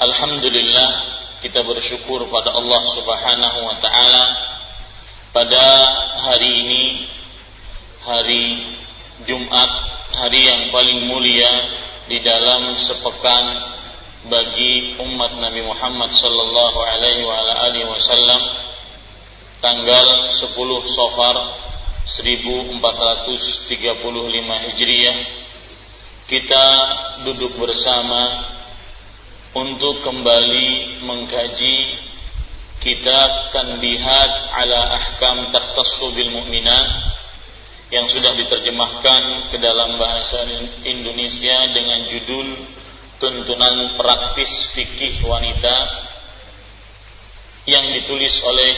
Alhamdulillah kita bersyukur pada Allah Subhanahu wa taala pada hari ini hari Jumat, hari yang paling mulia di dalam sepekan bagi umat Nabi Muhammad sallallahu alaihi wa alihi wasallam tanggal 10 Safar 1435 Hijriah. Kita duduk bersama untuk kembali mengkaji kitab Tanbihat ala Ahkam Takhtassu bil Mu'minat yang sudah diterjemahkan ke dalam bahasa Indonesia dengan judul Tuntunan Praktis Fikih Wanita yang ditulis oleh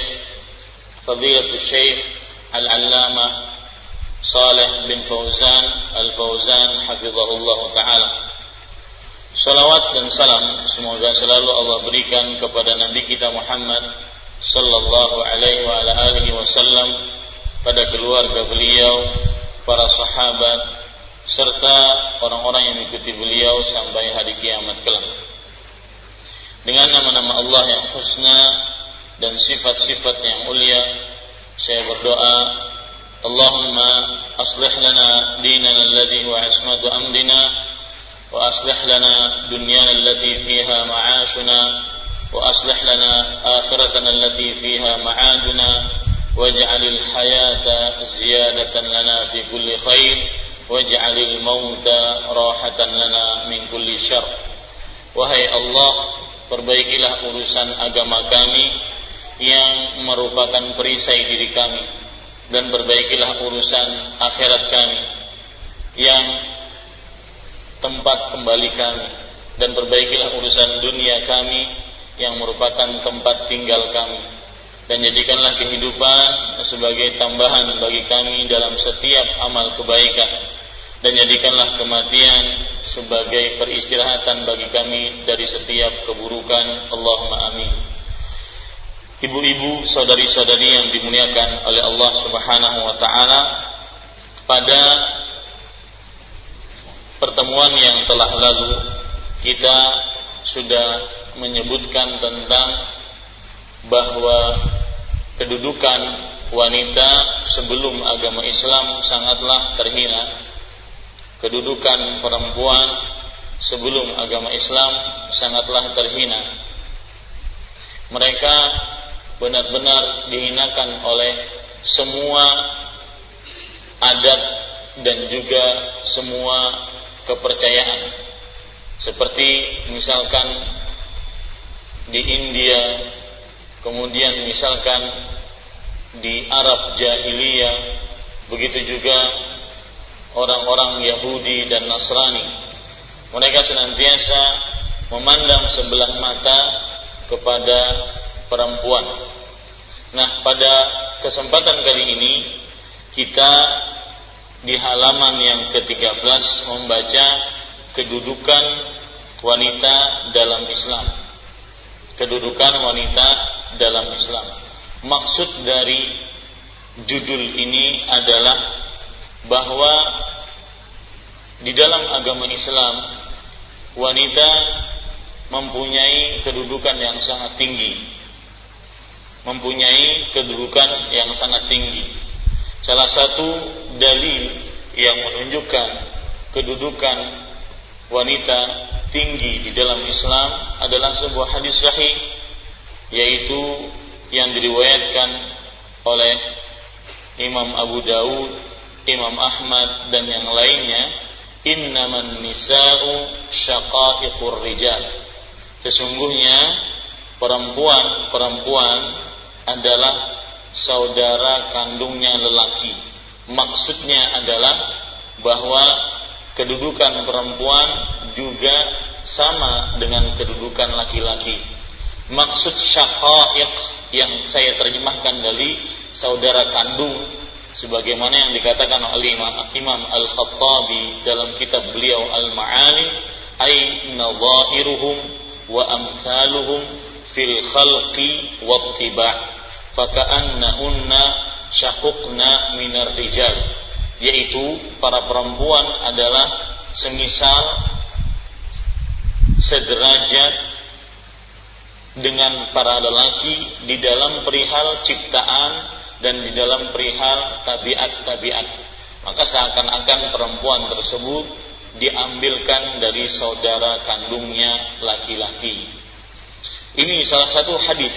Fadilatul Syekh Al-Allamah Saleh bin Fauzan Al-Fauzan Hafizahullah Ta'ala Salawat dan salam semoga selalu Allah berikan kepada Nabi kita Muhammad sallallahu alaihi wasallam pada keluarga beliau, para sahabat serta orang-orang yang mengikuti beliau sampai hari kiamat kelak. Dengan nama-nama Allah yang husna dan sifat-sifat yang mulia, saya berdoa, Allahumma aslih lana dinana alladhi wa ismatu amrina وأصلح لنا دنيانا التي فيها معاشنا وأصلح لنا آخرتنا التي فيها معادنا واجعل الحياة زيادة لنا في كل خير واجعل الموت راحة لنا من كل شر Wahai Allah, perbaikilah urusan agama kami yang merupakan perisai diri kami dan perbaikilah urusan akhirat kami yang tempat kembali kami dan perbaikilah urusan dunia kami yang merupakan tempat tinggal kami. Dan jadikanlah kehidupan sebagai tambahan bagi kami dalam setiap amal kebaikan. Dan jadikanlah kematian sebagai peristirahatan bagi kami dari setiap keburukan. Allahumma amin. Ibu-ibu, saudari-saudari yang dimuliakan oleh Allah Subhanahu wa taala pada pertemuan yang telah lalu kita sudah menyebutkan tentang bahwa kedudukan wanita sebelum agama Islam sangatlah terhina. Kedudukan perempuan sebelum agama Islam sangatlah terhina. Mereka benar-benar dihinakan oleh semua adat dan juga semua kepercayaan seperti misalkan di India kemudian misalkan di Arab jahiliyah, begitu juga orang-orang Yahudi dan Nasrani. Mereka senantiasa memandang sebelah mata kepada perempuan. Nah, pada kesempatan kali ini kita di halaman yang ke-13 membaca kedudukan wanita dalam Islam. Kedudukan wanita dalam Islam. Maksud dari judul ini adalah bahwa di dalam agama Islam wanita mempunyai kedudukan yang sangat tinggi. Mempunyai kedudukan yang sangat tinggi. Salah satu dalil yang menunjukkan kedudukan wanita tinggi di dalam Islam adalah sebuah hadis sahih yaitu yang diriwayatkan oleh Imam Abu Dawud, Imam Ahmad dan yang lainnya innaman nisa'u syaqa'iqur rijal. Sesungguhnya perempuan-perempuan adalah saudara kandungnya lelaki maksudnya adalah bahwa kedudukan perempuan juga sama dengan kedudukan laki-laki. Maksud syaqaiq yang saya terjemahkan dari saudara kandung sebagaimana yang dikatakan oleh Imam Al-Khattabi dalam kitab beliau Al-Ma'ani ay nadhahiruhum wa amthaluhum fil khalqi wa faka'annahunna syaquqna minar rijal yaitu para perempuan adalah semisal sederajat dengan para lelaki di dalam perihal ciptaan dan di dalam perihal tabiat-tabiat. Maka seakan-akan perempuan tersebut diambilkan dari saudara kandungnya laki-laki. Ini salah satu hadis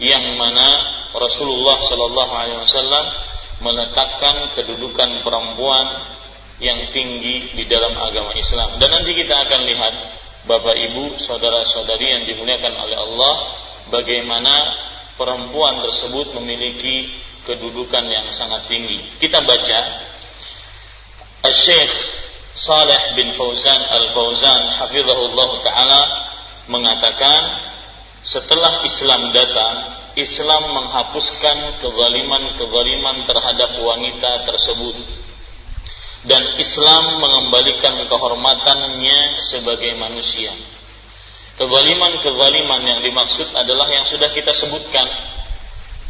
yang mana Rasulullah Shallallahu Alaihi Wasallam meletakkan kedudukan perempuan yang tinggi di dalam agama Islam. Dan nanti kita akan lihat Bapak Ibu, saudara-saudari yang dimuliakan oleh Allah, bagaimana perempuan tersebut memiliki kedudukan yang sangat tinggi. Kita baca Syekh Saleh bin Fauzan Al-Fauzan hafizahullah taala mengatakan setelah Islam datang Islam menghapuskan kezaliman-kezaliman terhadap wanita tersebut dan Islam mengembalikan kehormatannya sebagai manusia. Kezaliman-kezaliman yang dimaksud adalah yang sudah kita sebutkan.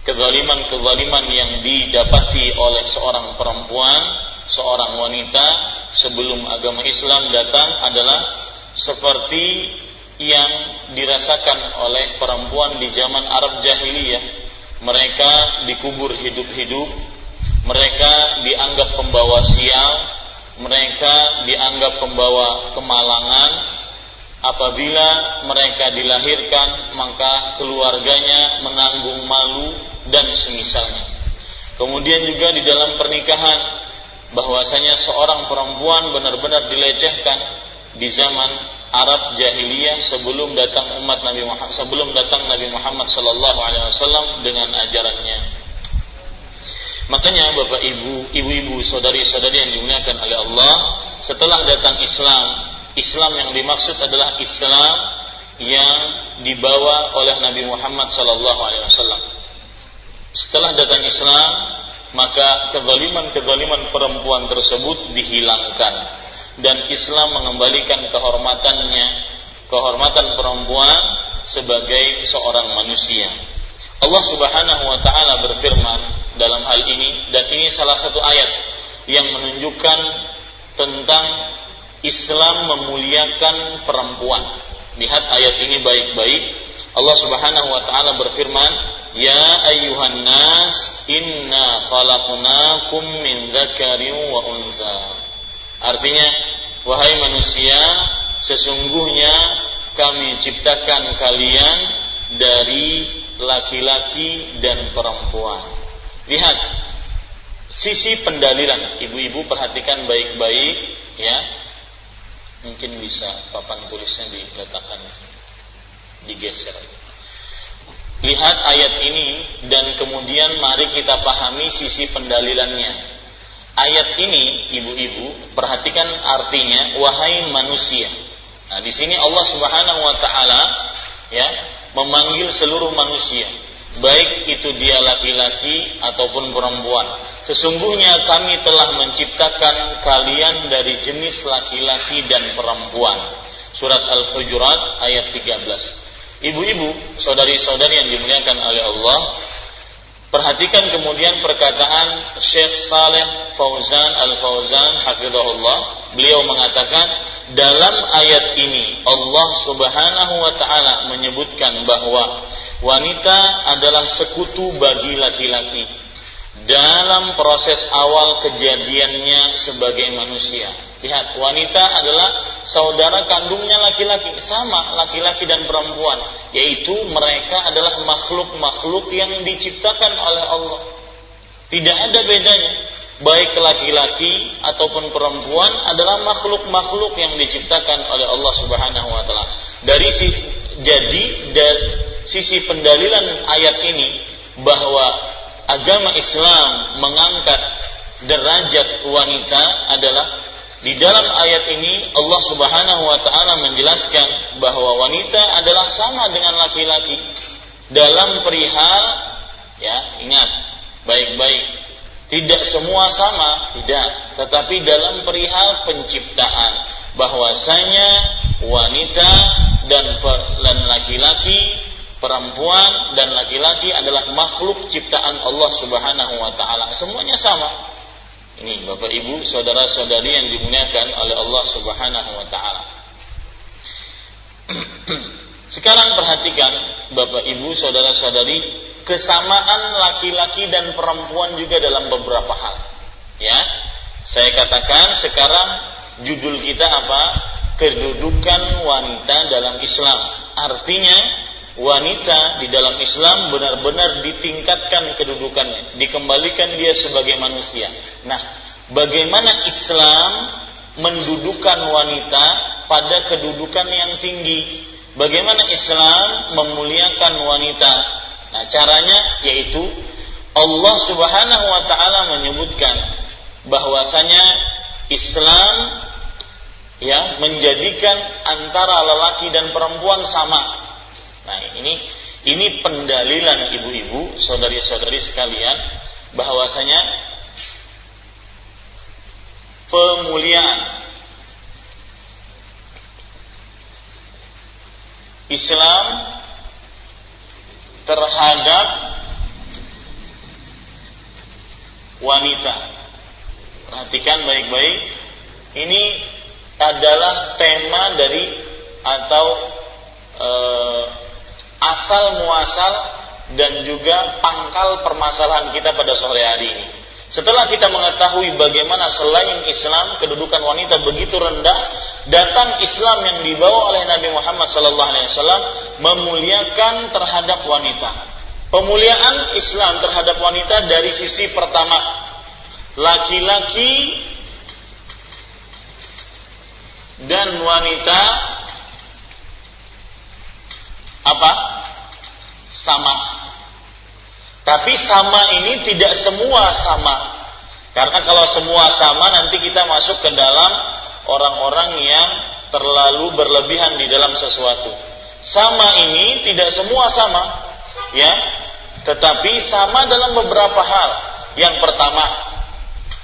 Kezaliman-kezaliman yang didapati oleh seorang perempuan, seorang wanita sebelum agama Islam datang adalah seperti yang dirasakan oleh perempuan di zaman Arab jahiliyah. Mereka dikubur hidup-hidup, mereka dianggap pembawa sial, mereka dianggap pembawa kemalangan. Apabila mereka dilahirkan, maka keluarganya menanggung malu dan semisalnya. Kemudian juga di dalam pernikahan, bahwasanya seorang perempuan benar-benar dilecehkan di zaman Arab jahiliyah sebelum datang umat Nabi Muhammad sebelum datang Nabi Muhammad sallallahu alaihi wasallam dengan ajarannya. Makanya Bapak Ibu, ibu-ibu, saudari-saudari yang dimuliakan oleh Allah, setelah datang Islam, Islam yang dimaksud adalah Islam yang dibawa oleh Nabi Muhammad sallallahu alaihi wasallam. Setelah datang Islam, maka kezaliman-kezaliman perempuan tersebut dihilangkan dan Islam mengembalikan kehormatannya, kehormatan perempuan sebagai seorang manusia. Allah Subhanahu wa taala berfirman dalam hal ini dan ini salah satu ayat yang menunjukkan tentang Islam memuliakan perempuan. Lihat ayat ini baik-baik. Allah Subhanahu wa taala berfirman, "Ya ayyuhan nas, inna khalaqnakum min dzakarin wa untha." Artinya, wahai manusia, sesungguhnya kami ciptakan kalian dari laki-laki dan perempuan. Lihat sisi pendalilan. Ibu-ibu perhatikan baik-baik ya. Mungkin bisa papan tulisnya diletakkan di sini. Digeser. lihat ayat ini dan kemudian mari kita pahami sisi pendalilannya. Ayat ini, ibu-ibu, perhatikan artinya wahai manusia. Nah, di sini Allah Subhanahu wa taala ya, memanggil seluruh manusia, baik itu dia laki-laki ataupun perempuan. Sesungguhnya kami telah menciptakan kalian dari jenis laki-laki dan perempuan. Surat Al-Hujurat ayat 13. Ibu-ibu, saudari-saudari yang dimuliakan oleh Allah, perhatikan kemudian perkataan Syekh Saleh Fauzan Al-Fauzan hafizahullah. Beliau mengatakan dalam ayat ini Allah Subhanahu wa taala menyebutkan bahwa wanita adalah sekutu bagi laki-laki dalam proses awal kejadiannya sebagai manusia. Lihat, wanita adalah saudara kandungnya laki-laki, sama laki-laki dan perempuan, yaitu mereka adalah makhluk-makhluk yang diciptakan oleh Allah. Tidak ada bedanya, baik laki-laki ataupun perempuan adalah makhluk-makhluk yang diciptakan oleh Allah Subhanahu wa taala. Dari si, jadi dari sisi pendalilan ayat ini bahwa agama Islam mengangkat derajat wanita adalah di dalam ayat ini Allah Subhanahu wa taala menjelaskan bahwa wanita adalah sama dengan laki-laki dalam perihal ya ingat baik-baik tidak semua sama tidak tetapi dalam perihal penciptaan bahwasanya wanita dan laki-laki perempuan dan laki-laki adalah makhluk ciptaan Allah Subhanahu wa taala. Semuanya sama. Ini Bapak Ibu, saudara-saudari yang dimuliakan oleh Allah Subhanahu wa taala. Sekarang perhatikan Bapak Ibu, saudara-saudari, kesamaan laki-laki dan perempuan juga dalam beberapa hal. Ya. Saya katakan sekarang judul kita apa? Kedudukan wanita dalam Islam. Artinya wanita di dalam Islam benar-benar ditingkatkan kedudukannya, dikembalikan dia sebagai manusia. Nah, bagaimana Islam mendudukan wanita pada kedudukan yang tinggi? Bagaimana Islam memuliakan wanita? Nah, caranya yaitu Allah Subhanahu wa taala menyebutkan bahwasanya Islam ya menjadikan antara lelaki dan perempuan sama Nah, ini ini pendalilan ibu-ibu, saudari-saudari sekalian bahwasanya pemuliaan Islam terhadap wanita. Perhatikan baik-baik. Ini adalah tema dari atau e, asal muasal dan juga pangkal permasalahan kita pada sore hari ini. Setelah kita mengetahui bagaimana selain Islam kedudukan wanita begitu rendah, datang Islam yang dibawa oleh Nabi Muhammad SAW memuliakan terhadap wanita. Pemuliaan Islam terhadap wanita dari sisi pertama, laki-laki dan wanita apa? Sama. Tapi sama ini tidak semua sama. Karena kalau semua sama nanti kita masuk ke dalam orang-orang yang terlalu berlebihan di dalam sesuatu. Sama ini tidak semua sama, ya. Tetapi sama dalam beberapa hal. Yang pertama,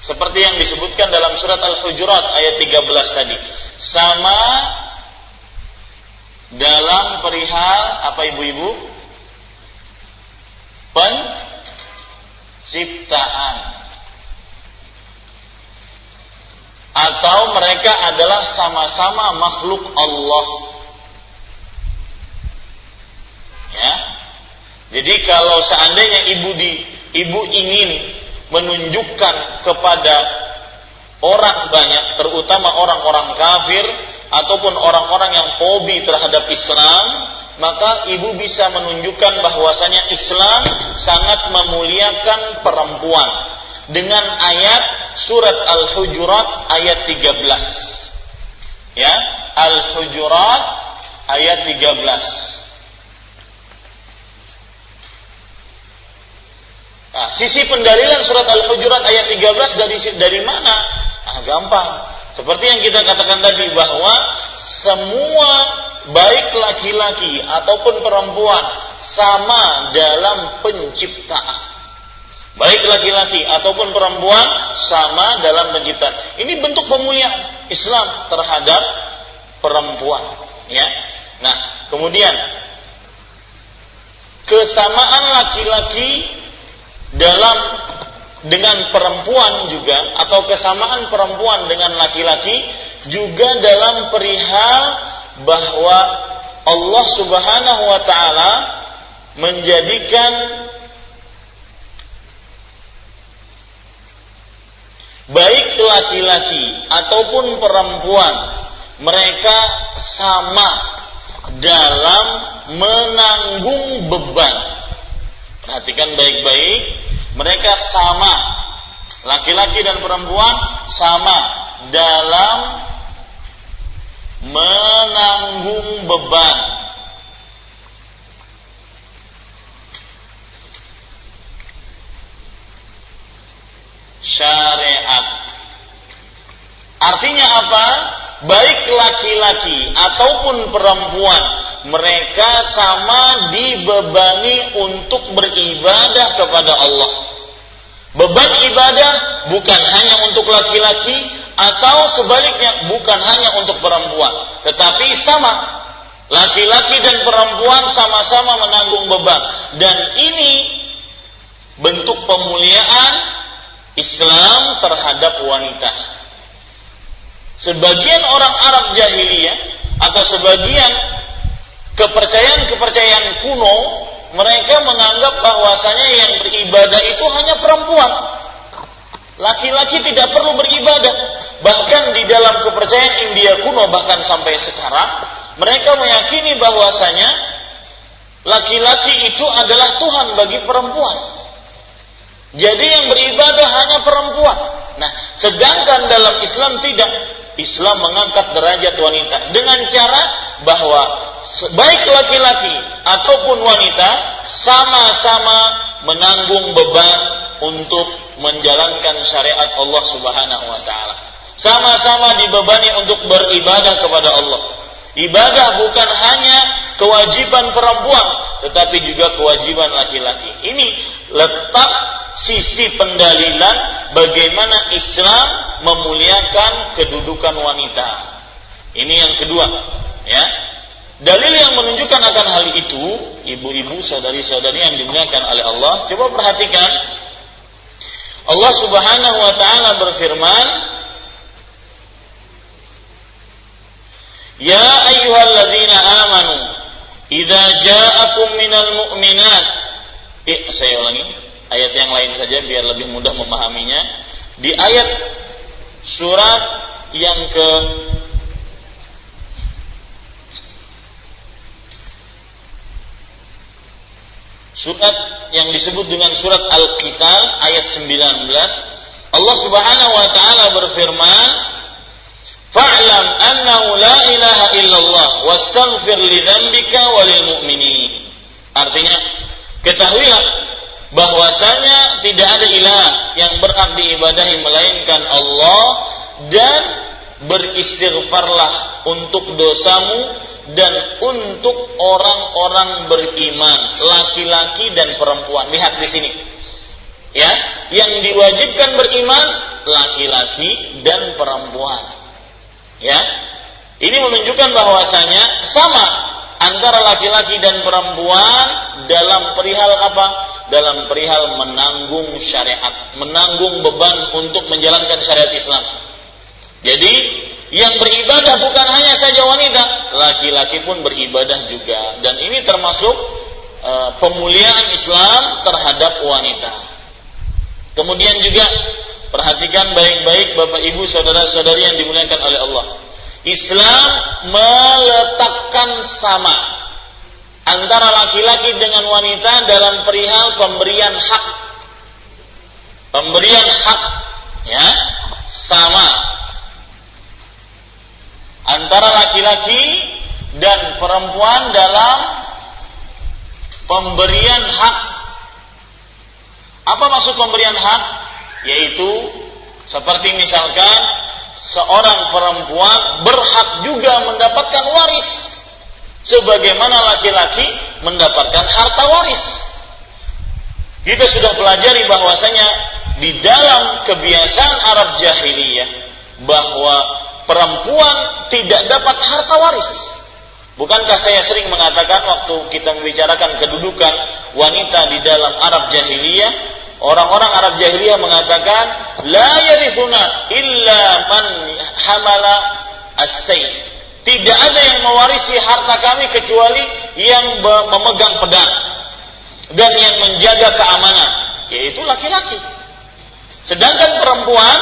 seperti yang disebutkan dalam surat Al-Hujurat ayat 13 tadi. Sama dalam perihal apa ibu-ibu? Penciptaan. Atau mereka adalah sama-sama makhluk Allah. Ya. Jadi kalau seandainya ibu di ibu ingin menunjukkan kepada orang banyak, terutama orang-orang kafir, ataupun orang-orang yang fobi terhadap Islam, maka ibu bisa menunjukkan bahwasanya Islam sangat memuliakan perempuan dengan ayat surat Al-Hujurat ayat 13. Ya, Al-Hujurat ayat 13. Nah, sisi pendalilan surat Al-Hujurat ayat 13 dari dari mana? Ah, gampang. Seperti yang kita katakan tadi bahwa semua baik laki-laki ataupun perempuan sama dalam penciptaan. Baik laki-laki ataupun perempuan sama dalam penciptaan. Ini bentuk pemuliaan Islam terhadap perempuan, ya. Nah, kemudian kesamaan laki-laki dalam dengan perempuan juga atau kesamaan perempuan dengan laki-laki juga dalam perihal bahwa Allah Subhanahu wa taala menjadikan baik laki-laki ataupun perempuan mereka sama dalam menanggung beban. Perhatikan baik-baik, mereka sama. Laki-laki dan perempuan sama dalam menanggung beban. Syariat. Artinya apa? baik laki-laki ataupun perempuan, mereka sama dibebani untuk beribadah kepada Allah. Beban ibadah bukan hanya untuk laki-laki atau sebaliknya bukan hanya untuk perempuan, tetapi sama. Laki-laki dan perempuan sama-sama menanggung beban dan ini bentuk pemuliaan Islam terhadap wanita. Sebagian orang Arab jahiliyah atau sebagian kepercayaan-kepercayaan kuno mereka menganggap bahwasanya yang beribadah itu hanya perempuan. Laki-laki tidak perlu beribadah. Bahkan di dalam kepercayaan India kuno bahkan sampai sekarang mereka meyakini bahwasanya laki-laki itu adalah Tuhan bagi perempuan. Jadi yang beribadah hanya perempuan. Nah, sedangkan dalam Islam tidak. Islam mengangkat derajat wanita dengan cara bahwa baik laki-laki ataupun wanita sama-sama menanggung beban untuk menjalankan syariat Allah Subhanahu wa taala. Sama-sama dibebani untuk beribadah kepada Allah. Ibadah bukan hanya kewajiban perempuan, tetapi juga kewajiban laki-laki. Ini letak sisi pendalilan bagaimana Islam memuliakan kedudukan wanita. Ini yang kedua, ya. Dalil yang menunjukkan akan hal itu, ibu-ibu, saudari-saudari yang dimuliakan oleh Allah, coba perhatikan. Allah Subhanahu wa taala berfirman, Ya ayyuhalladzina amanu, idza ja'akum minal mu'minat. Eh, saya ulangi ayat yang lain saja biar lebih mudah memahaminya. Di ayat surat yang ke Surat yang disebut dengan surat Al-Qital ayat 19 Allah Subhanahu wa taala berfirman Fa'lam annahu la ilaha illallah wastaghfir li dzambika walil mu'minin. Artinya ketahuilah bahwasanya tidak ada ilah yang berhak diibadahi melainkan Allah dan beristighfarlah untuk dosamu dan untuk orang-orang beriman laki-laki dan perempuan. Lihat di sini. Ya yang diwajibkan beriman laki-laki dan perempuan. Ya ini menunjukkan bahwasanya sama antara laki-laki dan perempuan dalam perihal apa? Dalam perihal menanggung syariat, menanggung beban untuk menjalankan syariat Islam. Jadi yang beribadah bukan hanya saja wanita, laki-laki pun beribadah juga dan ini termasuk uh, pemuliaan Islam terhadap wanita. Kemudian juga perhatikan baik-baik Bapak Ibu saudara-saudari yang dimuliakan oleh Allah. Islam meletakkan sama antara laki-laki dengan wanita dalam perihal pemberian hak. Pemberian hak ya sama antara laki-laki dan perempuan dalam pemberian hak Apa maksud pemberian hak? Yaitu seperti misalkan seorang perempuan berhak juga mendapatkan waris sebagaimana laki-laki mendapatkan harta waris. Kita sudah pelajari bahwasanya di dalam kebiasaan Arab jahiliyah bahwa perempuan tidak dapat harta waris. Bukankah saya sering mengatakan waktu kita membicarakan kedudukan wanita di dalam Arab jahiliyah, orang-orang Arab jahiliyah mengatakan la yarithuna illa man hamala as-sayf. Tidak ada yang mewarisi harta kami kecuali yang memegang pedang dan yang menjaga keamanan, yaitu laki-laki. Sedangkan perempuan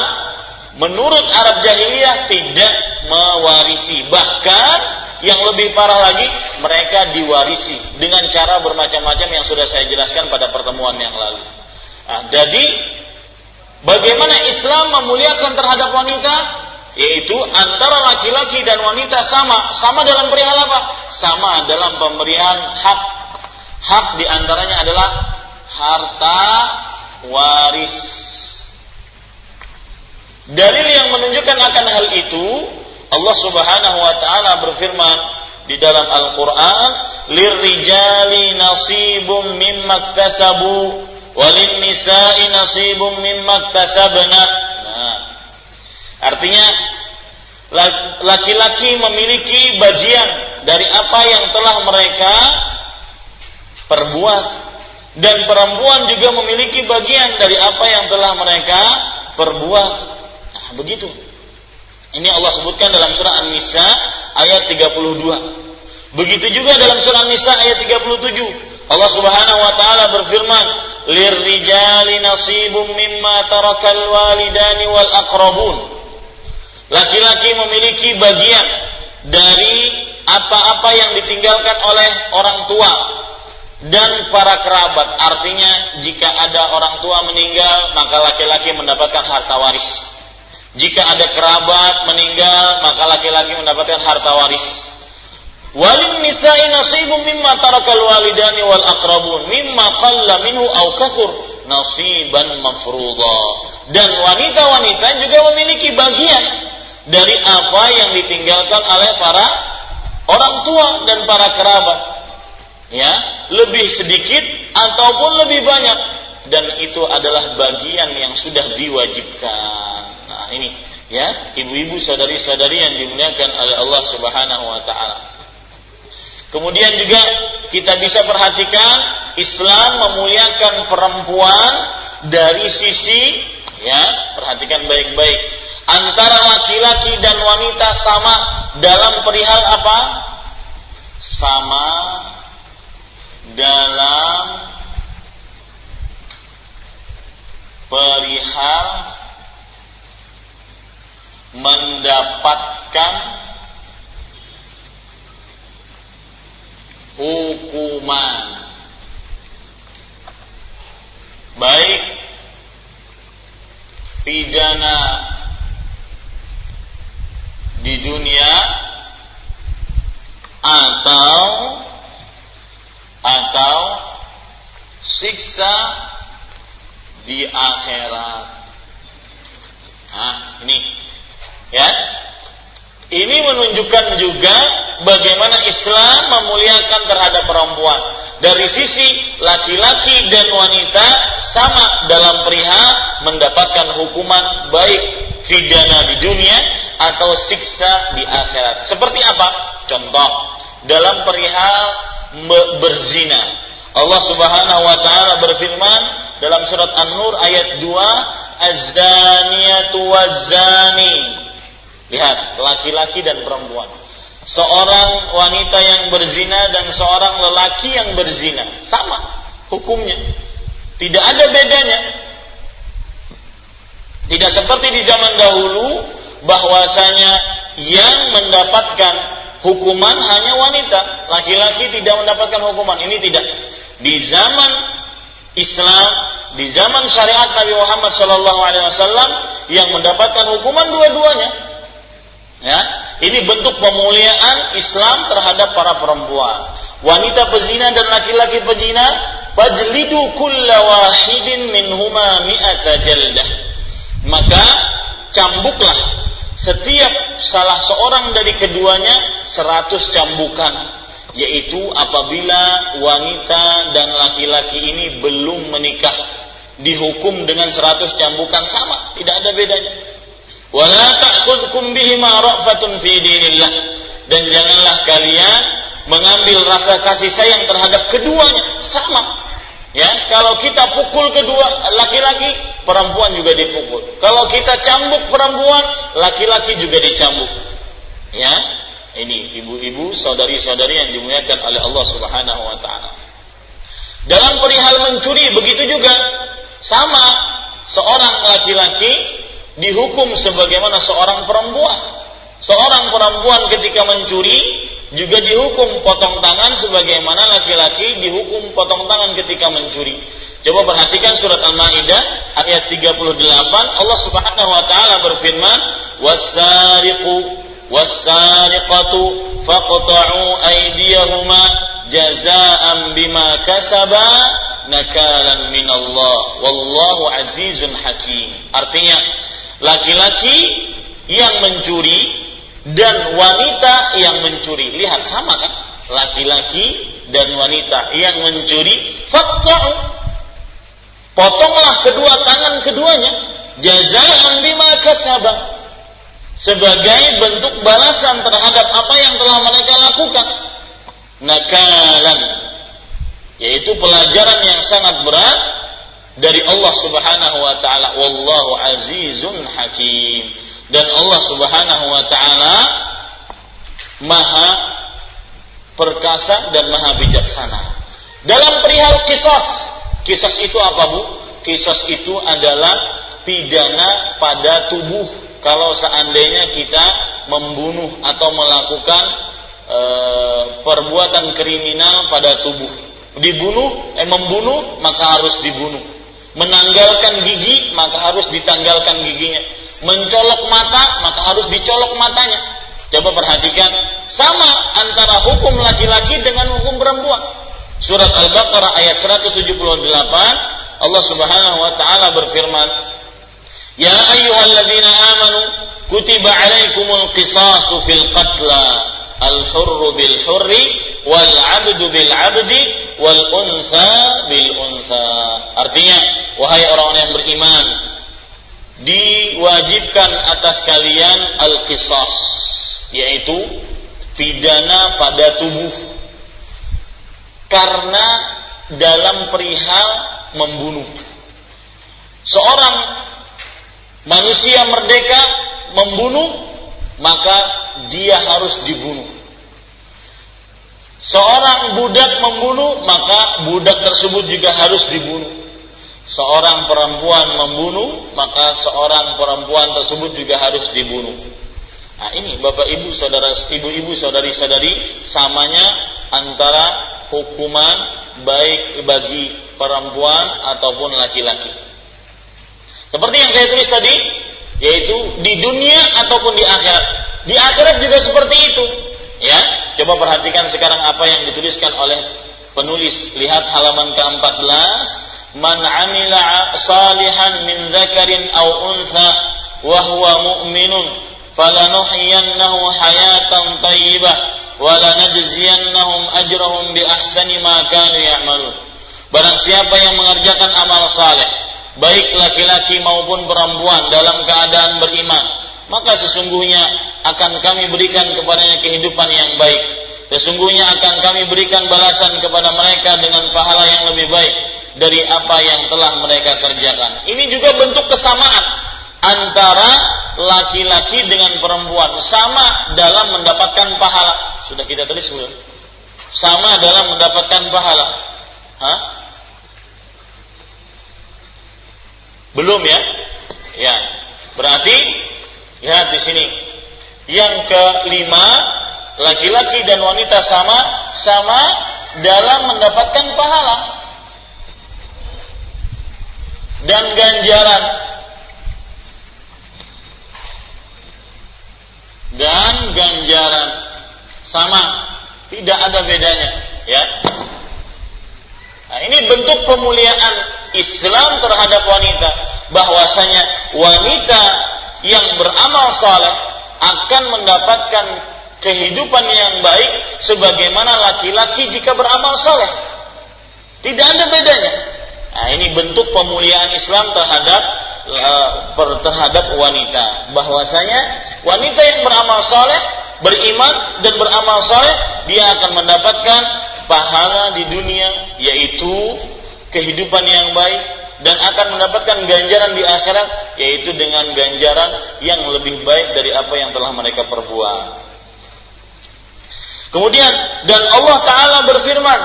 menurut Arab jahiliyah tidak mewarisi, bahkan yang lebih parah lagi mereka diwarisi dengan cara bermacam-macam yang sudah saya jelaskan pada pertemuan yang lalu. Nah, jadi bagaimana Islam memuliakan terhadap wanita? yaitu antara laki-laki dan wanita sama. Sama dalam perihal apa? Sama dalam pemberian hak. Hak di antaranya adalah harta waris dalil yang menunjukkan akan hal itu Allah Subhanahu wa taala berfirman di dalam Al-Qur'an lirrijali nasibum mimma iktasabu walin nisa'i nasibum mimma iktasabna Artinya laki-laki memiliki bagian dari apa yang telah mereka perbuat dan perempuan juga memiliki bagian dari apa yang telah mereka perbuat. Begitu. Ini Allah sebutkan dalam surah An-Nisa ayat 32. Begitu juga dalam surah An-Nisa ayat 37. Allah Subhanahu wa taala berfirman, "Lirrijali nasibum mimma tarakal walidani wal aqrabun." Laki-laki memiliki bagian dari apa-apa yang ditinggalkan oleh orang tua dan para kerabat. Artinya jika ada orang tua meninggal, maka laki-laki mendapatkan harta waris. Jika ada kerabat meninggal, maka laki-laki mendapatkan harta waris. Walin nisa'i nasibun mimma tarakal walidani wal aqrabun mimma qalla minhu aw kathur nasiban mafruḍa. Dan wanita-wanita juga memiliki bagian dari apa yang ditinggalkan oleh para orang tua dan para kerabat. Ya, lebih sedikit ataupun lebih banyak dan itu adalah bagian yang sudah diwajibkan. Nah, ini ya, ibu-ibu saudari-saudari yang dimuliakan oleh Allah Subhanahu wa taala. Kemudian juga kita bisa perhatikan Islam memuliakan perempuan dari sisi ya, perhatikan baik-baik antara laki-laki dan wanita sama dalam perihal apa? Sama dalam perihal mendapatkan hukuman. Baik pidana di dunia atau atau siksa di akhirat. Nah, ini ya. Ini menunjukkan juga bagaimana Islam memuliakan terhadap perempuan. Dari sisi laki-laki dan wanita sama dalam perihal mendapatkan hukuman baik pidana di dunia atau siksa di akhirat. Seperti apa? Contoh dalam perihal berzina. Allah Subhanahu wa taala berfirman dalam surat An-Nur ayat 2, "Az-zaniyatu waz-zani." Lihat, laki-laki dan perempuan. Seorang wanita yang berzina dan seorang lelaki yang berzina sama hukumnya. Tidak ada bedanya. Tidak seperti di zaman dahulu bahwasanya yang mendapatkan hukuman hanya wanita, laki-laki tidak mendapatkan hukuman. Ini tidak. Di zaman Islam, di zaman syariat Nabi Muhammad Shallallahu Alaihi Wasallam yang mendapatkan hukuman dua-duanya. Ya, ini bentuk pemuliaan Islam terhadap para perempuan. wanita pezina dan laki-laki pezina, fajlidu kulla wahidin minhuma mi'ata jaldah. Maka cambuklah setiap salah seorang dari keduanya seratus cambukan. Yaitu apabila wanita dan laki-laki ini belum menikah. Dihukum dengan seratus cambukan sama tidak ada bedanya. Wala ta'khudhukum bihima ra'fatun fi dinillah. Dan janganlah kalian mengambil rasa kasih sayang terhadap keduanya sama ya kalau kita pukul kedua laki-laki perempuan juga dipukul kalau kita cambuk perempuan laki-laki juga dicambuk ya ini ibu-ibu, saudari-saudari yang dimuliakan oleh Allah Subhanahu wa taala. Dalam perihal mencuri begitu juga sama seorang laki-laki dihukum sebagaimana seorang perempuan. Seorang perempuan ketika mencuri juga dihukum potong tangan sebagaimana laki-laki dihukum potong tangan ketika mencuri. Coba perhatikan surat Al-Maidah ayat 38 Allah Subhanahu wa taala berfirman wasariqu wasariqatu faqta'u aydiyahuma jazaa'an bima kasaba nakalan minallah wallahu azizun hakim. Artinya laki-laki yang mencuri dan wanita yang mencuri. Lihat sama kan? Laki-laki dan wanita yang mencuri. Faqta'u potonglah kedua tangan keduanya. Jazaan bima kasaba. Sebagai bentuk balasan terhadap apa yang telah mereka lakukan. Nakalan. Yaitu pelajaran yang sangat berat dari Allah Subhanahu wa taala. Wallahu azizun hakim. Dan Allah Subhanahu wa taala Maha perkasa dan maha bijaksana. Dalam perihal kisos, kisos itu apa Bu? Kisos itu adalah pidana pada tubuh kalau seandainya kita membunuh atau melakukan e, perbuatan kriminal pada tubuh. Dibunuh, eh membunuh maka harus dibunuh. Menanggalkan gigi maka harus ditanggalkan giginya. Mencolok mata maka harus dicolok matanya. Coba perhatikan sama antara hukum laki-laki dengan hukum perempuan. Surat Al-Baqarah ayat 178 Allah Subhanahu wa taala berfirman Alaikumul qisasu fil qatla al-hurru bil hurri wal 'abdu bil 'abdi wal untha bil untha. Artinya, wahai orang yang beriman, diwajibkan atas kalian al-qisas, yaitu pidana pada tubuh. Karena dalam perihal membunuh. Seorang manusia merdeka membunuh, maka dia harus dibunuh. Seorang budak membunuh, maka budak tersebut juga harus dibunuh. Seorang perempuan membunuh, maka seorang perempuan tersebut juga harus dibunuh. Nah ini bapak ibu saudara ibu ibu saudari saudari samanya antara hukuman baik bagi perempuan ataupun laki-laki. Seperti yang saya tulis tadi, yaitu di dunia ataupun di akhirat. Di akhirat juga seperti itu. Ya, coba perhatikan sekarang apa yang dituliskan oleh penulis. Lihat halaman ke-14. Man amila salihan min dzakarin aw untha wa huwa mu'minun falanuhyiyannahu hayatan thayyibah wa lanajziyannahum ajrahum bi ahsani ma kanu ya'malun. Barang siapa yang mengerjakan amal saleh baik laki-laki maupun perempuan dalam keadaan beriman, maka sesungguhnya akan kami berikan kepadanya kehidupan yang baik. Sesungguhnya akan kami berikan balasan kepada mereka dengan pahala yang lebih baik dari apa yang telah mereka kerjakan. Ini juga bentuk kesamaan antara laki-laki dengan perempuan sama dalam mendapatkan pahala. Sudah kita tulis belum? Sama dalam mendapatkan pahala. Hah? Belum ya? Ya. Berarti lihat di sini. Yang kelima, laki-laki dan wanita sama sama dalam mendapatkan pahala dan ganjaran dan ganjaran sama tidak ada bedanya Ya. Nah, ini bentuk pemuliaan Islam terhadap wanita bahwasanya wanita yang beramal saleh akan mendapatkan kehidupan yang baik sebagaimana laki-laki jika beramal saleh. Tidak ada bedanya. Nah, ini bentuk pemuliaan Islam terhadap uh, terhadap wanita. Bahwasanya wanita yang beramal saleh, beriman dan beramal saleh, dia akan mendapatkan pahala di dunia yaitu kehidupan yang baik dan akan mendapatkan ganjaran di akhirat yaitu dengan ganjaran yang lebih baik dari apa yang telah mereka perbuat. Kemudian dan Allah taala berfirman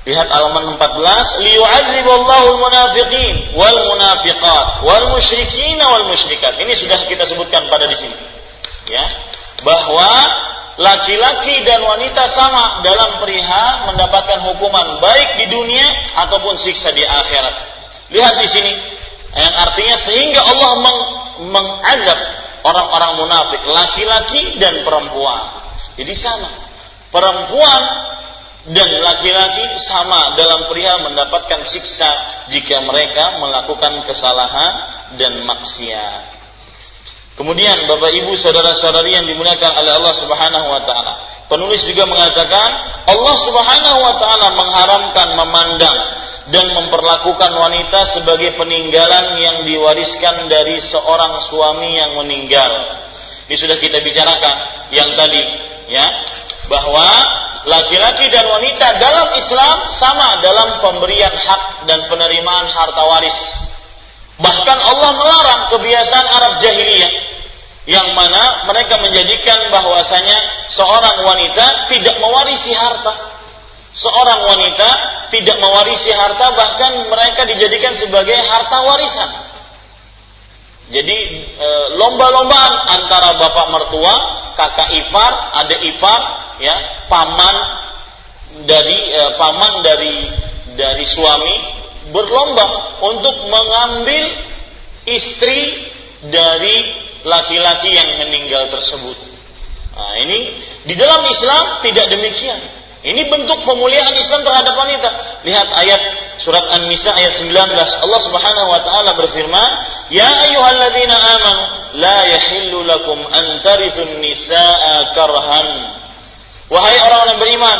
Lihat halaman 14, liyu'adziballahu al-munafiqin wal munafiqat wal musyrikin wal musyrikat. Ini sudah kita sebutkan pada di sini. Ya, bahwa laki-laki dan wanita sama dalam perihal mendapatkan hukuman baik di dunia ataupun siksa di akhirat. Lihat di sini yang artinya sehingga Allah meng mengazab orang-orang munafik laki-laki dan perempuan. Jadi sama perempuan dan laki-laki sama dalam perihal mendapatkan siksa jika mereka melakukan kesalahan dan maksiat. Kemudian Bapak Ibu saudara-saudari yang dimuliakan oleh Allah Subhanahu wa taala. Penulis juga mengatakan Allah Subhanahu wa taala mengharamkan memandang dan memperlakukan wanita sebagai peninggalan yang diwariskan dari seorang suami yang meninggal. Ini sudah kita bicarakan yang tadi ya bahwa laki-laki dan wanita dalam Islam sama dalam pemberian hak dan penerimaan harta waris. Bahkan Allah melarang kebiasaan Arab jahiliyah yang mana mereka menjadikan bahwasanya seorang wanita tidak mewarisi harta. Seorang wanita tidak mewarisi harta bahkan mereka dijadikan sebagai harta warisan. Jadi e, lomba-lombaan antara bapak mertua, kakak ipar, adik ipar ya paman dari eh, paman dari dari suami berlomba untuk mengambil istri dari laki-laki yang meninggal tersebut. Nah, ini di dalam Islam tidak demikian. Ini bentuk pemuliaan Islam terhadap wanita. Lihat ayat surat An-Nisa ayat 19. Allah Subhanahu wa taala berfirman, "Ya ayyuhalladzina amanu la yahillu lakum an tarithun nisaa karhan." Wahai orang-orang beriman,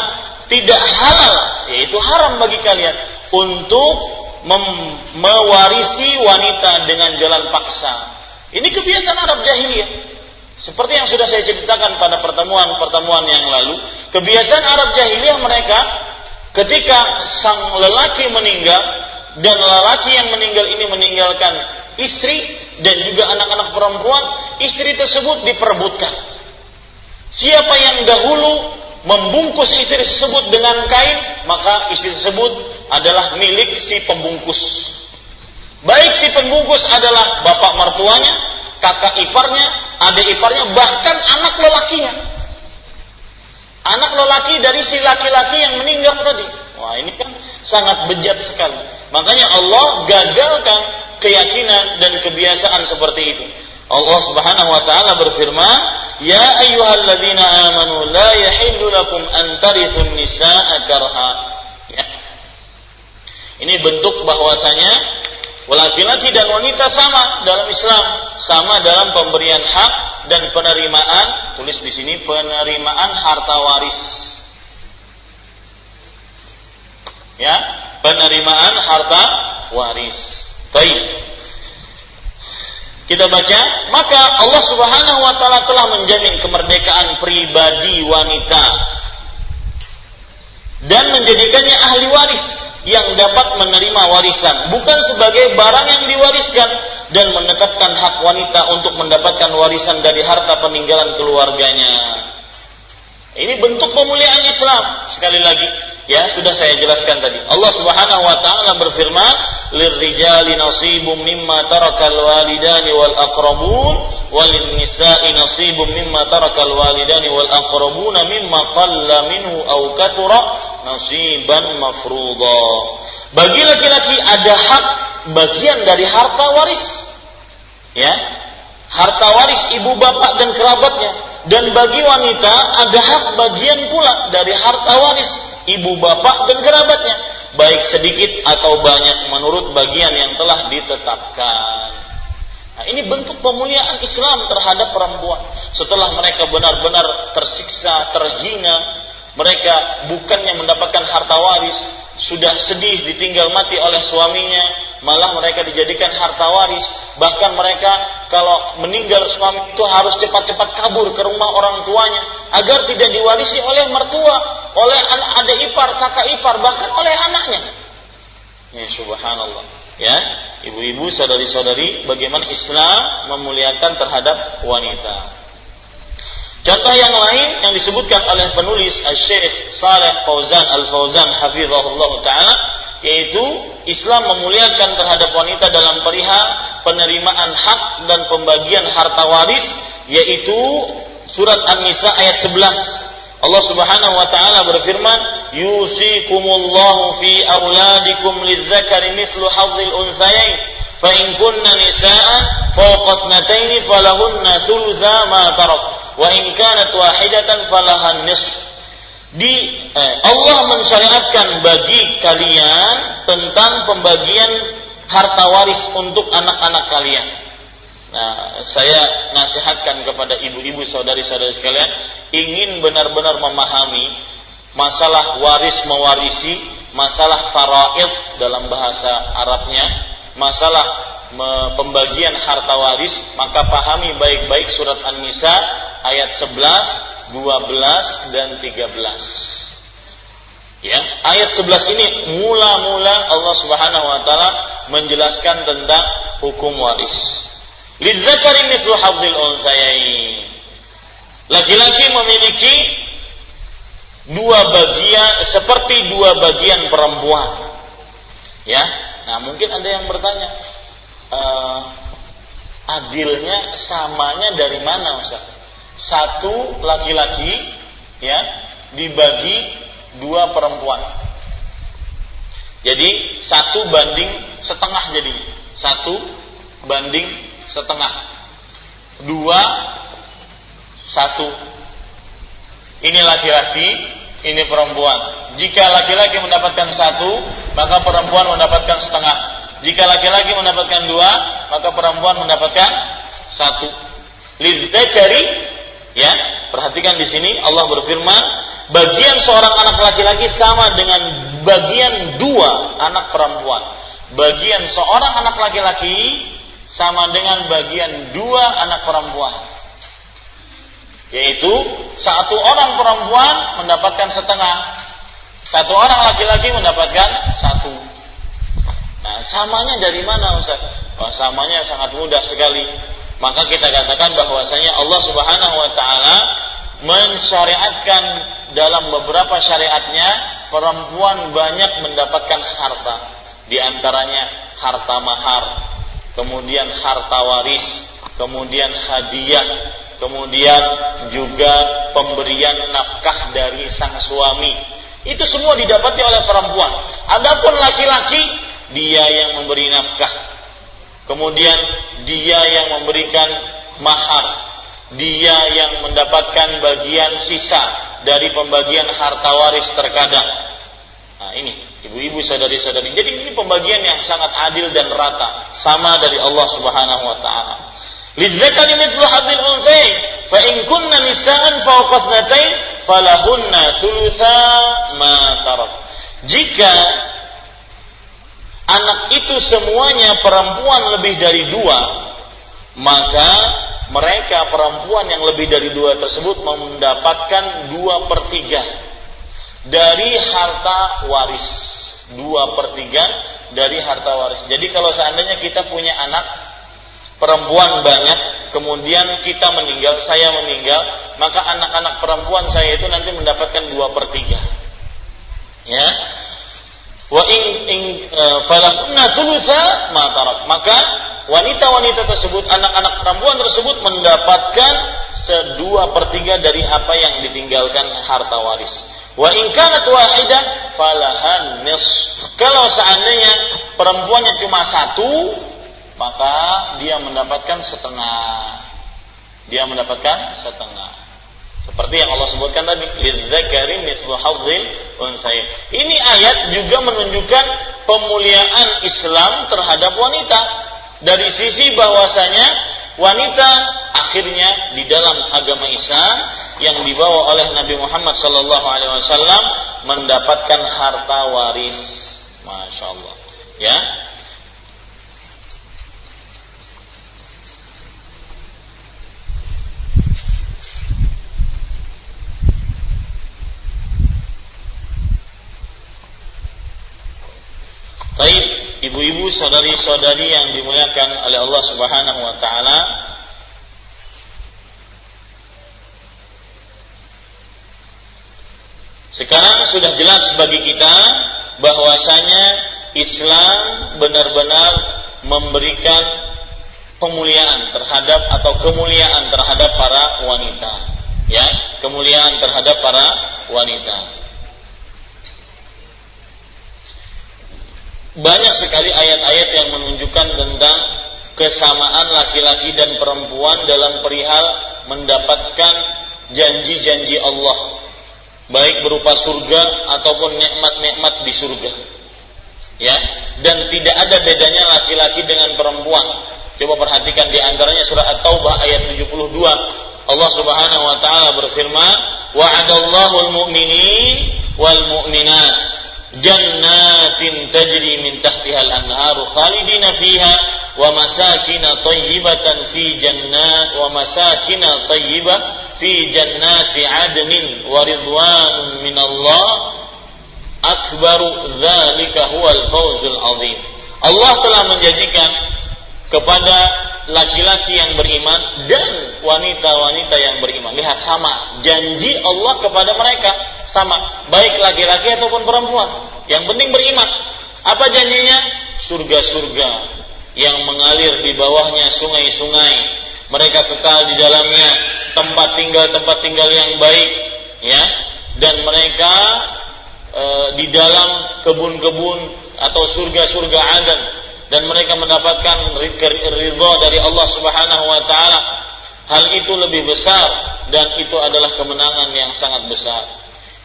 tidak halal, yaitu haram bagi kalian untuk mewarisi wanita dengan jalan paksa. Ini kebiasaan Arab jahiliyah. Seperti yang sudah saya ceritakan pada pertemuan-pertemuan yang lalu, kebiasaan Arab jahiliyah mereka ketika sang lelaki meninggal dan lelaki yang meninggal ini meninggalkan istri dan juga anak-anak perempuan, istri tersebut diperebutkan. Siapa yang dahulu membungkus istri tersebut dengan kain, maka istri tersebut adalah milik si pembungkus. Baik si pembungkus adalah bapak mertuanya, kakak iparnya, adik iparnya, bahkan anak lelakinya. Anak lelaki dari si laki-laki yang meninggal tadi. Wah ini kan sangat bejat sekali. Makanya Allah gagalkan keyakinan dan kebiasaan seperti itu. Allah Subhanahu wa taala berfirman, "Ya ayyuhalladzina amanu la yahillu lakum an nisaa karha." Ya. Ini bentuk bahwasanya laki-laki dan wanita sama dalam Islam, sama dalam pemberian hak dan penerimaan, tulis di sini penerimaan harta waris. Ya, penerimaan harta waris. Baik. Kita baca, maka Allah Subhanahu wa taala telah menjamin kemerdekaan pribadi wanita dan menjadikannya ahli waris yang dapat menerima warisan bukan sebagai barang yang diwariskan dan menetapkan hak wanita untuk mendapatkan warisan dari harta peninggalan keluarganya. Ini bentuk pemuliaan Islam sekali lagi Ya, sudah saya jelaskan tadi. Allah Subhanahu wa taala berfirman, "Lirrijali nasibum mimma tarakal walidani wal aqrabun, walin nisa'i nasibum mimma tarakal walidani wal aqrabun mimma qalla minhu aw kathura nasiban mafruḍa." Bagi laki-laki ada hak bagian dari harta waris. Ya. Harta waris ibu bapak dan kerabatnya dan bagi wanita ada hak bagian pula dari harta waris ibu bapak dan kerabatnya, baik sedikit atau banyak menurut bagian yang telah ditetapkan. Nah, ini bentuk pemuliaan Islam terhadap perempuan. Setelah mereka benar-benar tersiksa, terhina, mereka bukannya mendapatkan harta waris, sudah sedih ditinggal mati oleh suaminya, malah mereka dijadikan harta waris. Bahkan mereka kalau meninggal suami itu harus cepat-cepat kabur ke rumah orang tuanya agar tidak diwarisi oleh mertua, oleh anak adik ipar, kakak ipar, bahkan oleh anaknya. Ya subhanallah. Ya, ibu-ibu, saudari-saudari, bagaimana Islam memuliakan terhadap wanita. Contoh yang lain yang disebutkan oleh penulis Syekh Saleh Fauzan Al-Fauzan hafizahullah taala yaitu Islam memuliakan terhadap wanita dalam perihal penerimaan hak dan pembagian harta waris yaitu surat An-Nisa ayat 11 Allah Subhanahu wa taala berfirman yusikumullahu fi auladikum lidzakari mithlu hadzil unthayain. Fa in kunna nisaa fawqa ithnatayn falahunna thulutha ma tarak wa in kanat wahidatan falahan nisf. Di eh, Allah mensyariatkan bagi kalian tentang pembagian harta waris untuk anak-anak kalian. Nah, saya nasihatkan kepada ibu-ibu saudari-saudari sekalian ingin benar-benar memahami masalah waris mewarisi, masalah faraid dalam bahasa Arabnya, masalah pembagian harta waris, maka pahami baik-baik surat An-Nisa ayat 11, 12 dan 13. Ya, ayat 11 ini mula-mula Allah Subhanahu wa taala menjelaskan tentang hukum waris. Lidzakari mithlu hadzil. Laki-laki memiliki dua bagian seperti dua bagian perempuan. Ya. Nah, mungkin ada yang bertanya, uh, adilnya samanya dari mana Ustaz? satu laki-laki ya dibagi dua perempuan. Jadi satu banding setengah jadi satu banding setengah dua satu ini laki-laki ini perempuan. Jika laki-laki mendapatkan satu maka perempuan mendapatkan setengah. Jika laki-laki mendapatkan dua maka perempuan mendapatkan satu. Lidzakari Ya, perhatikan di sini Allah berfirman, bagian seorang anak laki-laki sama dengan bagian dua anak perempuan. Bagian seorang anak laki-laki sama dengan bagian dua anak perempuan. Yaitu satu orang perempuan mendapatkan setengah, satu orang laki-laki mendapatkan satu. Nah, samanya dari mana Ustaz? Oh, samanya sangat mudah sekali maka kita katakan bahwasanya Allah Subhanahu wa taala mensyariatkan dalam beberapa syariatnya perempuan banyak mendapatkan harta di antaranya harta mahar kemudian harta waris kemudian hadiah kemudian juga pemberian nafkah dari sang suami. Itu semua didapati oleh perempuan. Adapun laki-laki dia yang memberi nafkah. Kemudian dia yang memberikan mahar, dia yang mendapatkan bagian sisa dari pembagian harta waris terkadang. Nah ini ibu-ibu sadari-sadari. Jadi ini pembagian yang sangat adil dan rata, sama dari Allah Subhanahu wa taala. Lidzakari mithlu hadzal unthayain, fa kunna nisaan fawqa ithnatain falahunna thulutha ma. Jika anak itu semuanya perempuan lebih dari dua, maka mereka perempuan yang lebih dari dua tersebut mendapatkan dua per tiga dari harta waris. Dua per tiga dari harta waris. Jadi kalau seandainya kita punya anak perempuan banyak, kemudian kita meninggal, saya meninggal, maka anak-anak perempuan saya itu nanti mendapatkan dua per tiga. Ya, wa in, in uh, falakunna ma tarak maka wanita-wanita tersebut anak-anak perempuan tersebut mendapatkan sedua pertiga dari apa yang ditinggalkan harta waris wa in kanat wahidah falahan nis kalau seandainya perempuannya cuma satu maka dia mendapatkan setengah. Dia mendapatkan setengah. Seperti yang Allah sebutkan tadi, lidzakari mithlu hadzil. Ini ayat juga menunjukkan pemuliaan Islam terhadap wanita. Dari sisi bahwasanya wanita akhirnya di dalam agama Islam yang dibawa oleh Nabi Muhammad sallallahu alaihi wasallam mendapatkan harta waris. Masya Allah. Ya, Baik, ibu-ibu, saudari-saudari yang dimuliakan oleh Allah Subhanahu wa taala. Sekarang sudah jelas bagi kita bahwasanya Islam benar-benar memberikan pemuliaan terhadap atau kemuliaan terhadap para wanita. Ya, kemuliaan terhadap para wanita. Banyak sekali ayat-ayat yang menunjukkan tentang kesamaan laki-laki dan perempuan dalam perihal mendapatkan janji-janji Allah. Baik berupa surga ataupun nikmat-nikmat di surga. Ya dan tidak ada bedanya laki-laki dengan perempuan. Coba perhatikan di antaranya surah At-Taubah ayat 72 Allah Subhanahu wa taala berfirman wa'adallahu al-mu'minin wal mu'minat jannatin tajri min tahtiha al-anharu khalidina fiha wa masakin tayyibatan fi jannat wa masakin tayyibah fi jannati adnin wa ridwanun min Allah akbaru dzalika huwal fawzul azim. Allah telah menjanjikan kepada laki-laki yang beriman dan wanita-wanita yang beriman. Lihat sama janji Allah kepada mereka sama, baik laki-laki ataupun perempuan. Yang penting beriman. Apa janjinya? Surga-surga yang mengalir di bawahnya sungai-sungai. Mereka kekal di dalamnya, tempat tinggal tempat tinggal yang baik, ya. Dan mereka e, di dalam kebun-kebun atau surga-surga Aden dan mereka mendapatkan ridho dari Allah Subhanahu wa taala. Hal itu lebih besar dan itu adalah kemenangan yang sangat besar.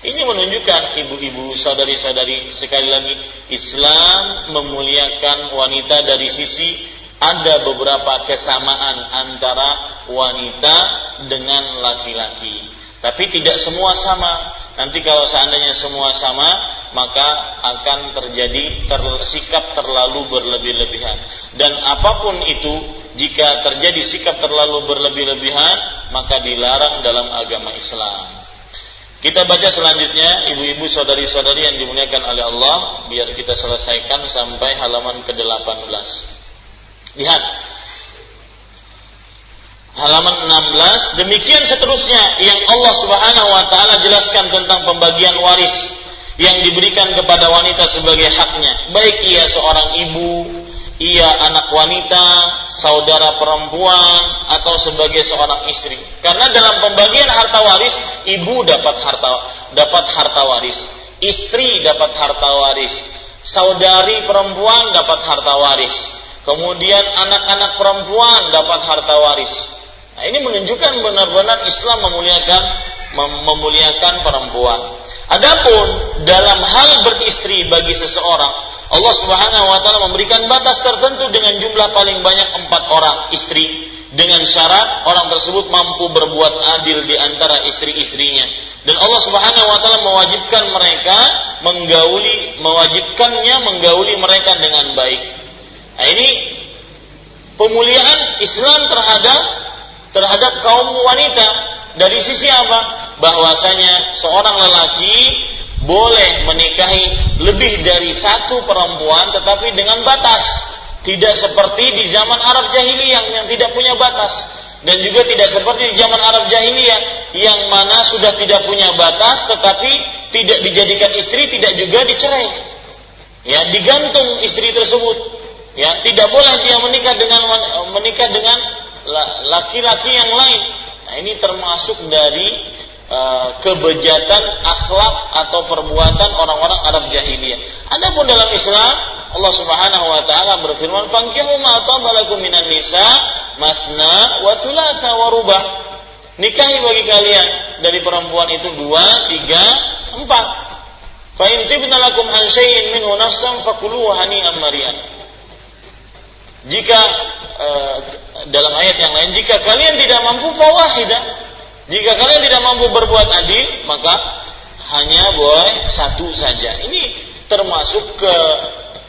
Ini menunjukkan ibu-ibu, saudari-saudari sekali lagi Islam memuliakan wanita dari sisi ada beberapa kesamaan antara wanita dengan laki-laki. Tapi tidak semua sama. Nanti kalau seandainya semua sama, maka akan terjadi ter, sikap terlalu berlebih-lebihan. Dan apa pun itu, jika terjadi sikap terlalu berlebih-lebihan, maka dilarang dalam agama Islam. Kita baca selanjutnya ibu-ibu saudari-saudari yang dimuliakan oleh Allah biar kita selesaikan sampai halaman ke-18. Lihat. Halaman 16 demikian seterusnya yang Allah Subhanahu wa taala jelaskan tentang pembagian waris yang diberikan kepada wanita sebagai haknya, baik ia seorang ibu, ia anak wanita, saudara perempuan, atau sebagai seorang istri. Karena dalam pembagian harta waris, ibu dapat harta dapat harta waris, istri dapat harta waris, saudari perempuan dapat harta waris, kemudian anak-anak perempuan dapat harta waris. Nah, ini menunjukkan benar-benar Islam memuliakan memuliakan perempuan. Adapun dalam hal beristri bagi seseorang Allah Subhanahu wa taala memberikan batas tertentu dengan jumlah paling banyak empat orang istri dengan syarat orang tersebut mampu berbuat adil di antara istri-istrinya dan Allah Subhanahu wa taala mewajibkan mereka menggauli mewajibkannya menggauli mereka dengan baik. Nah, ini pemuliaan Islam terhadap terhadap kaum wanita dari sisi apa? Bahwasanya seorang lelaki boleh menikahi lebih dari satu perempuan tetapi dengan batas. Tidak seperti di zaman Arab jahiliyah yang tidak punya batas. Dan juga tidak seperti di zaman Arab jahiliyah yang mana sudah tidak punya batas tetapi tidak dijadikan istri tidak juga dicerai. Ya digantung istri tersebut. Ya tidak boleh dia menikah dengan menikah dengan laki-laki yang lain nah ini termasuk dari Eh, kebejatan akhlak atau perbuatan orang-orang Arab jahiliyah. Adapun dalam Islam Allah Subhanahu wa taala berfirman, "Fankihu ma tabalakum minan nisa matna wa thulatha wa rubah." Nikahi bagi kalian dari perempuan itu dua, tiga, empat. Fa in tibna lakum an syai'in minhu nafsan hani'an. Jika uh, dalam ayat yang lain jika kalian tidak mampu fawahidah jika kalian tidak mampu berbuat adil maka hanya boleh satu saja ini termasuk ke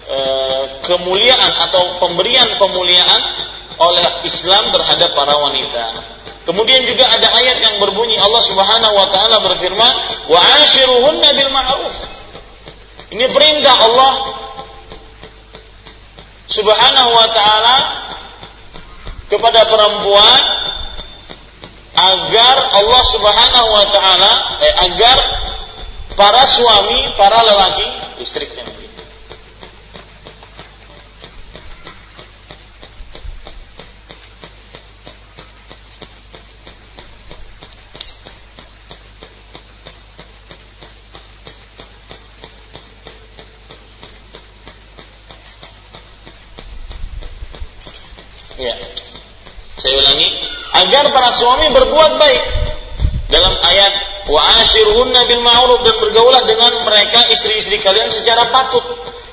uh, kemuliaan atau pemberian kemuliaan oleh Islam terhadap para wanita Kemudian juga ada ayat yang berbunyi Allah Subhanahu wa taala berfirman, "Wa ashiruhunna bil ma'ruf." Ini perintah Allah Subhanahu wa taala kepada perempuan agar Allah Subhanahu wa taala eh, agar para suami, para lelaki istrinya Ya. Saya ulangi, agar para suami berbuat baik. Dalam ayat wa ashirhunna bil ma'ruf dan bergaulah dengan mereka istri-istri kalian secara patut.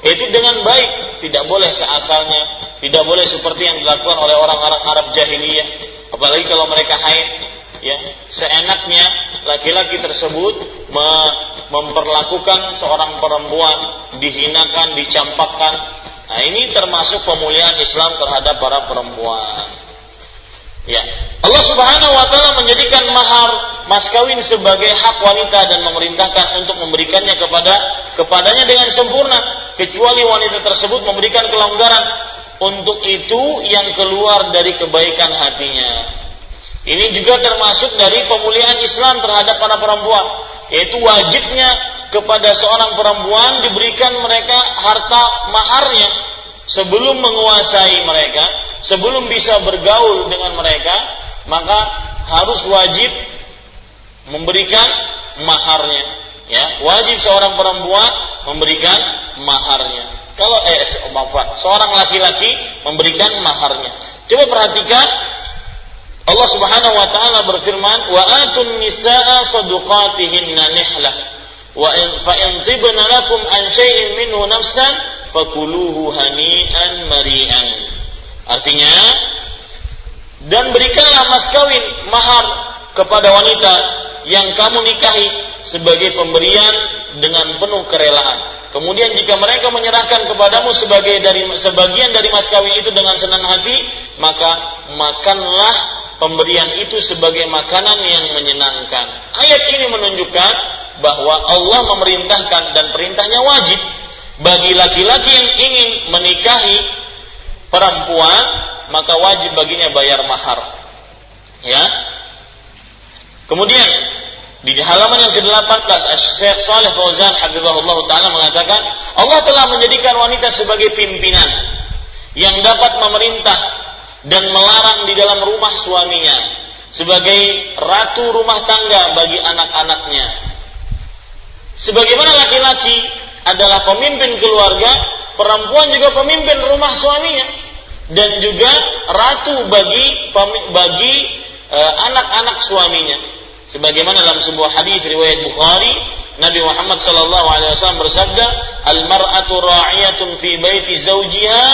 Itu dengan baik, tidak boleh seasalnya, tidak boleh seperti yang dilakukan oleh orang-orang Arab jahiliyah. Apalagi kalau mereka haid, ya, seenaknya laki-laki tersebut memperlakukan seorang perempuan dihinakan, dicampakkan, Nah ini termasuk pemulihan Islam terhadap para perempuan. Ya, Allah Subhanahu wa taala menjadikan mahar mas kawin sebagai hak wanita dan memerintahkan untuk memberikannya kepada kepadanya dengan sempurna kecuali wanita tersebut memberikan kelonggaran untuk itu yang keluar dari kebaikan hatinya. Ini juga termasuk dari pemulihan Islam terhadap para perempuan, yaitu wajibnya kepada seorang perempuan diberikan mereka harta maharnya sebelum menguasai mereka, sebelum bisa bergaul dengan mereka, maka harus wajib memberikan maharnya. Ya, wajib seorang perempuan memberikan maharnya. Kalau eh seorang laki-laki memberikan maharnya. Coba perhatikan Allah Subhanahu wa taala berfirman, "Wa atun nisaa sadaqatihinna nihlah wa in fa in tibna lakum an syai'in minhu nafsan fakuluhu hani'an mari'an." Artinya, dan berikanlah mas kawin mahar kepada wanita yang kamu nikahi sebagai pemberian dengan penuh kerelaan. Kemudian jika mereka menyerahkan kepadamu sebagai dari sebagian dari mas kawin itu dengan senang hati, maka makanlah pemberian itu sebagai makanan yang menyenangkan. Ayat ini menunjukkan bahwa Allah memerintahkan dan perintahnya wajib bagi laki-laki yang ingin menikahi perempuan maka wajib baginya bayar mahar. Ya. Kemudian di halaman yang ke-18 Syekh Saleh Fauzan hafizahullah taala mengatakan Allah telah menjadikan wanita sebagai pimpinan yang dapat memerintah dan melarang di dalam rumah suaminya sebagai ratu rumah tangga bagi anak-anaknya. Sebagaimana laki-laki adalah pemimpin keluarga, perempuan juga pemimpin rumah suaminya dan juga ratu bagi bagi eh, anak-anak suaminya. Sebagaimana dalam sebuah hadis riwayat Bukhari, Nabi Muhammad sallallahu alaihi wasallam bersabda, "Al-mar'atu ra'iyatun fi baiti zawjiha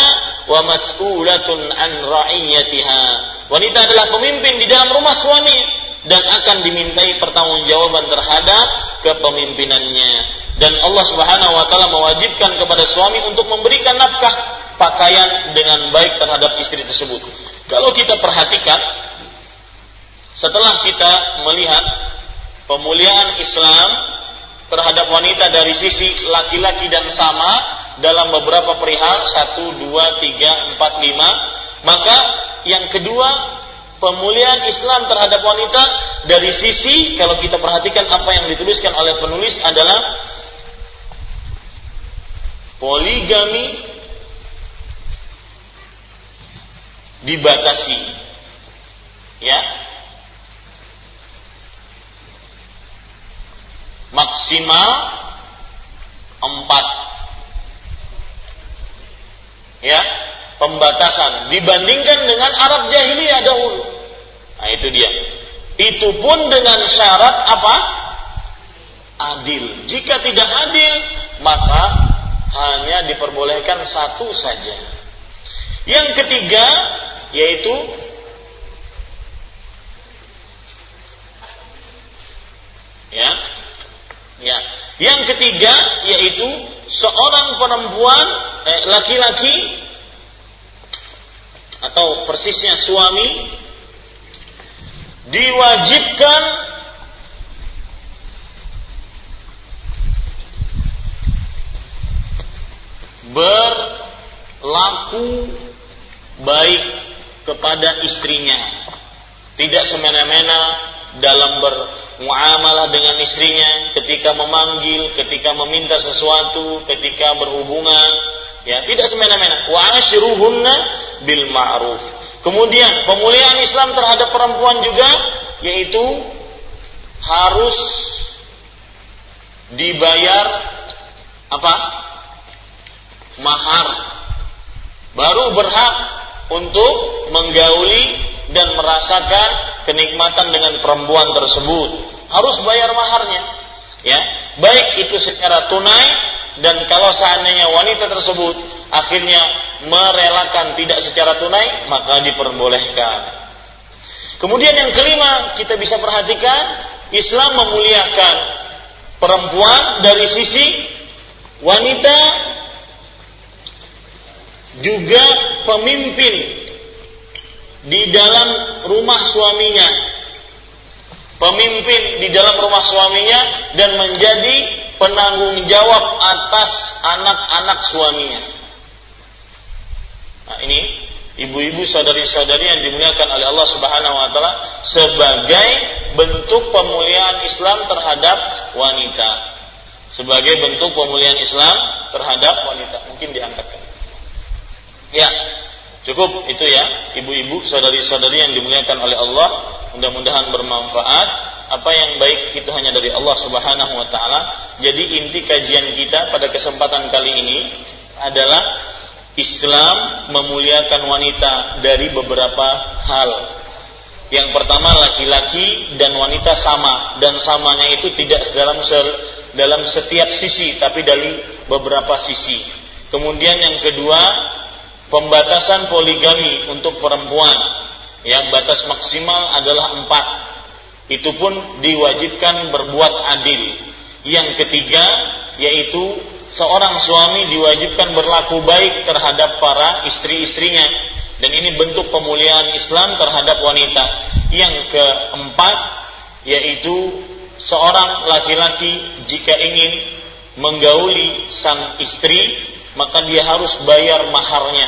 wa mas'ulatun an ra'iyatiha." Wanita adalah pemimpin di dalam rumah suami dan akan dimintai pertanggungjawaban terhadap kepemimpinannya. Dan Allah Subhanahu wa taala mewajibkan kepada suami untuk memberikan nafkah pakaian dengan baik terhadap istri tersebut. Kalau kita perhatikan setelah kita melihat pemuliaan Islam terhadap wanita dari sisi laki-laki dan sama dalam beberapa perihal satu dua tiga empat lima maka yang kedua pemuliaan Islam terhadap wanita dari sisi kalau kita perhatikan apa yang dituliskan oleh penulis adalah poligami dibatasi ya maksimal empat ya pembatasan dibandingkan dengan Arab jahiliyah dahulu nah itu dia Itu pun dengan syarat apa? Adil. Jika tidak adil, maka hanya diperbolehkan satu saja. Yang ketiga yaitu ya ya. Yang ketiga yaitu seorang perempuan eh, laki-laki atau persisnya suami diwajibkan berlaku baik kepada istrinya. Tidak semena-mena dalam bermuamalah dengan istrinya ketika memanggil, ketika meminta sesuatu, ketika berhubungan, ya tidak semena-mena. Wa ashiruhunna bil ma'ruf. Kemudian pemulihan Islam terhadap perempuan juga yaitu harus dibayar apa? mahar. Baru berhak untuk menggauli dan merasakan kenikmatan dengan perempuan tersebut. Harus bayar maharnya. Ya, baik itu secara tunai dan kalau seandainya wanita tersebut akhirnya merelakan tidak secara tunai, maka diperbolehkan. Kemudian yang kelima, kita bisa perhatikan Islam memuliakan perempuan dari sisi wanita juga pemimpin di dalam rumah suaminya pemimpin di dalam rumah suaminya dan menjadi penanggung jawab atas anak-anak suaminya. Nah, ini ibu-ibu saudari-saudari yang dimuliakan oleh Allah Subhanahu wa taala sebagai bentuk pemuliaan Islam terhadap wanita. Sebagai bentuk pemuliaan Islam terhadap wanita. Mungkin diangkatkan. Ya, Cukup itu ya, ibu-ibu, saudari-saudari yang dimuliakan oleh Allah, mudah-mudahan bermanfaat. Apa yang baik itu hanya dari Allah Subhanahu wa taala. Jadi inti kajian kita pada kesempatan kali ini adalah Islam memuliakan wanita dari beberapa hal. Yang pertama laki-laki dan wanita sama dan samanya itu tidak dalam dalam setiap sisi tapi dari beberapa sisi. Kemudian yang kedua pembatasan poligami untuk perempuan. Yang batas maksimal adalah empat. Itu pun diwajibkan berbuat adil. Yang ketiga yaitu seorang suami diwajibkan berlaku baik terhadap para istri-istrinya. Dan ini bentuk pemuliaan Islam terhadap wanita. Yang keempat yaitu seorang laki-laki jika ingin menggauli sang istri maka dia harus bayar maharnya.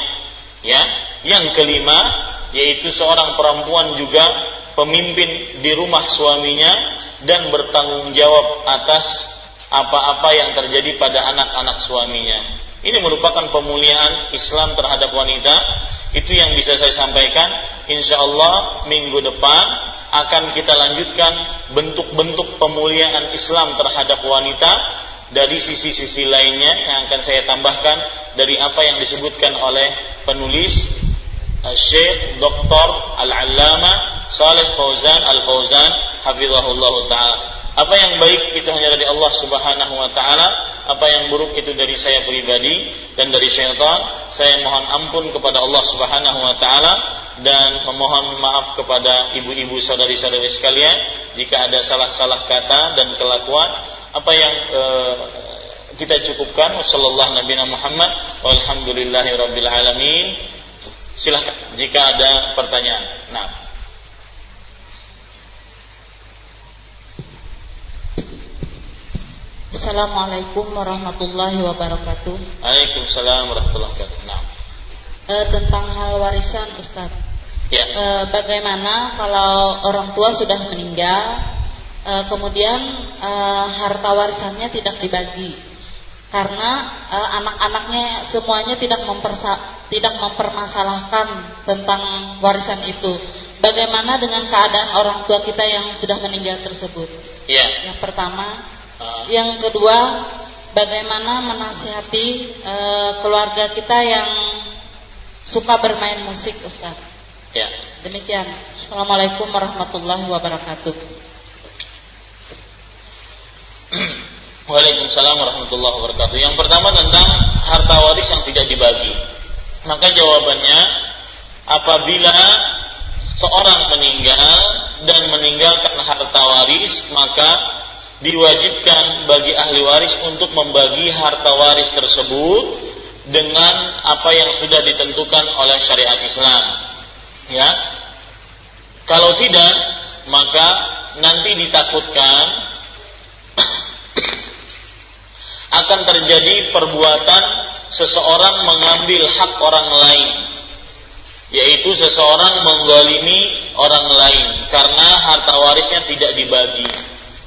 Ya, yang kelima yaitu seorang perempuan juga pemimpin di rumah suaminya dan bertanggung jawab atas apa-apa yang terjadi pada anak-anak suaminya. Ini merupakan pemuliaan Islam terhadap wanita. Itu yang bisa saya sampaikan. Insya Allah minggu depan akan kita lanjutkan bentuk-bentuk pemuliaan Islam terhadap wanita dari sisi-sisi lainnya yang akan saya tambahkan dari apa yang disebutkan oleh penulis uh, Syekh Dr. Al-Allama Saleh Fauzan Al-Fauzan hafizahullah taala. Apa yang baik itu hanya dari Allah Subhanahu wa taala, apa yang buruk itu dari saya pribadi dan dari syaitan. Saya mohon ampun kepada Allah Subhanahu wa taala dan memohon maaf kepada ibu-ibu saudari-saudari sekalian jika ada salah-salah kata dan kelakuan apa yang uh, kita cukupkan sallallahu nabi Muhammad walhamdulillahi rabbil alamin silahkan jika ada pertanyaan nah Assalamualaikum warahmatullahi wabarakatuh. Waalaikumsalam warahmatullahi wabarakatuh. Nah. E, tentang hal warisan Ustaz. Ya. E, bagaimana kalau orang tua sudah meninggal e, kemudian e, harta warisannya tidak dibagi karena e, anak-anaknya semuanya tidak mempersa tidak mempermasalahkan tentang warisan itu. Bagaimana dengan keadaan orang tua kita yang sudah meninggal tersebut? Ya. Yang pertama, uh. yang kedua, bagaimana menasihati e, keluarga kita yang suka bermain musik, Ustaz? Ya. Demikian. Assalamualaikum warahmatullahi wabarakatuh. Waalaikumsalam warahmatullahi wabarakatuh. Yang pertama tentang harta waris yang tidak dibagi. Maka jawabannya apabila seorang meninggal dan meninggalkan harta waris, maka diwajibkan bagi ahli waris untuk membagi harta waris tersebut dengan apa yang sudah ditentukan oleh syariat Islam. Ya. Kalau tidak, maka nanti ditakutkan akan terjadi perbuatan seseorang mengambil hak orang lain yaitu seseorang menggolimi orang lain karena harta warisnya tidak dibagi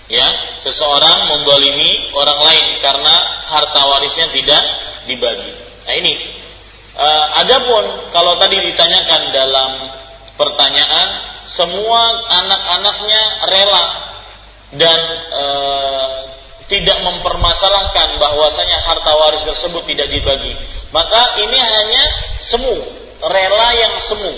ya. Seseorang menggolimi orang lain karena harta warisnya tidak dibagi. Nah ini. Uh, adapun kalau tadi ditanyakan dalam pertanyaan semua anak-anaknya rela dan uh, tidak mempermasalahkan bahwasanya harta waris tersebut tidak dibagi. Maka ini hanya semu rela yang semu.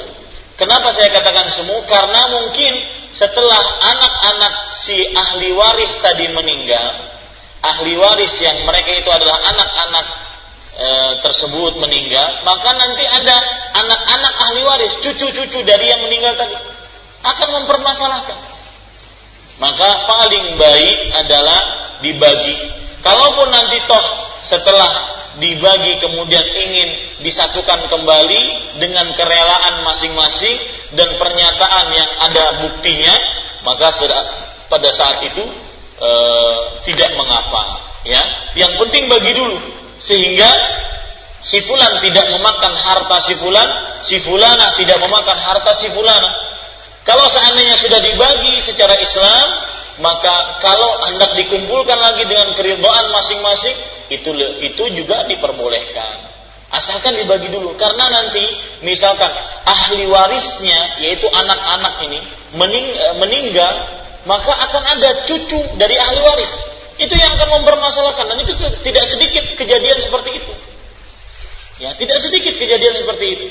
Kenapa saya katakan semu? Karena mungkin setelah anak-anak si ahli waris tadi meninggal, ahli waris yang mereka itu adalah anak-anak e, tersebut meninggal, maka nanti ada anak-anak ahli waris, cucu-cucu dari yang meninggal tadi akan mempermasalahkan. Maka paling baik adalah dibagi. Kalaupun nanti toh setelah dibagi kemudian ingin disatukan kembali dengan kerelaan masing-masing dan pernyataan yang ada buktinya maka pada saat itu e, tidak mengapa ya yang penting bagi dulu sehingga si fulan tidak memakan harta si fulan si fulana tidak memakan harta si fulana kalau seandainya sudah dibagi secara Islam maka kalau hendak dikumpulkan lagi dengan keridhaan masing-masing itu itu juga diperbolehkan. Asalkan dibagi dulu. Karena nanti misalkan ahli warisnya yaitu anak-anak ini mening, eh, meninggal maka akan ada cucu dari ahli waris. Itu yang akan mempermasalahkan. Dan itu tidak sedikit kejadian seperti itu. Ya tidak sedikit kejadian seperti itu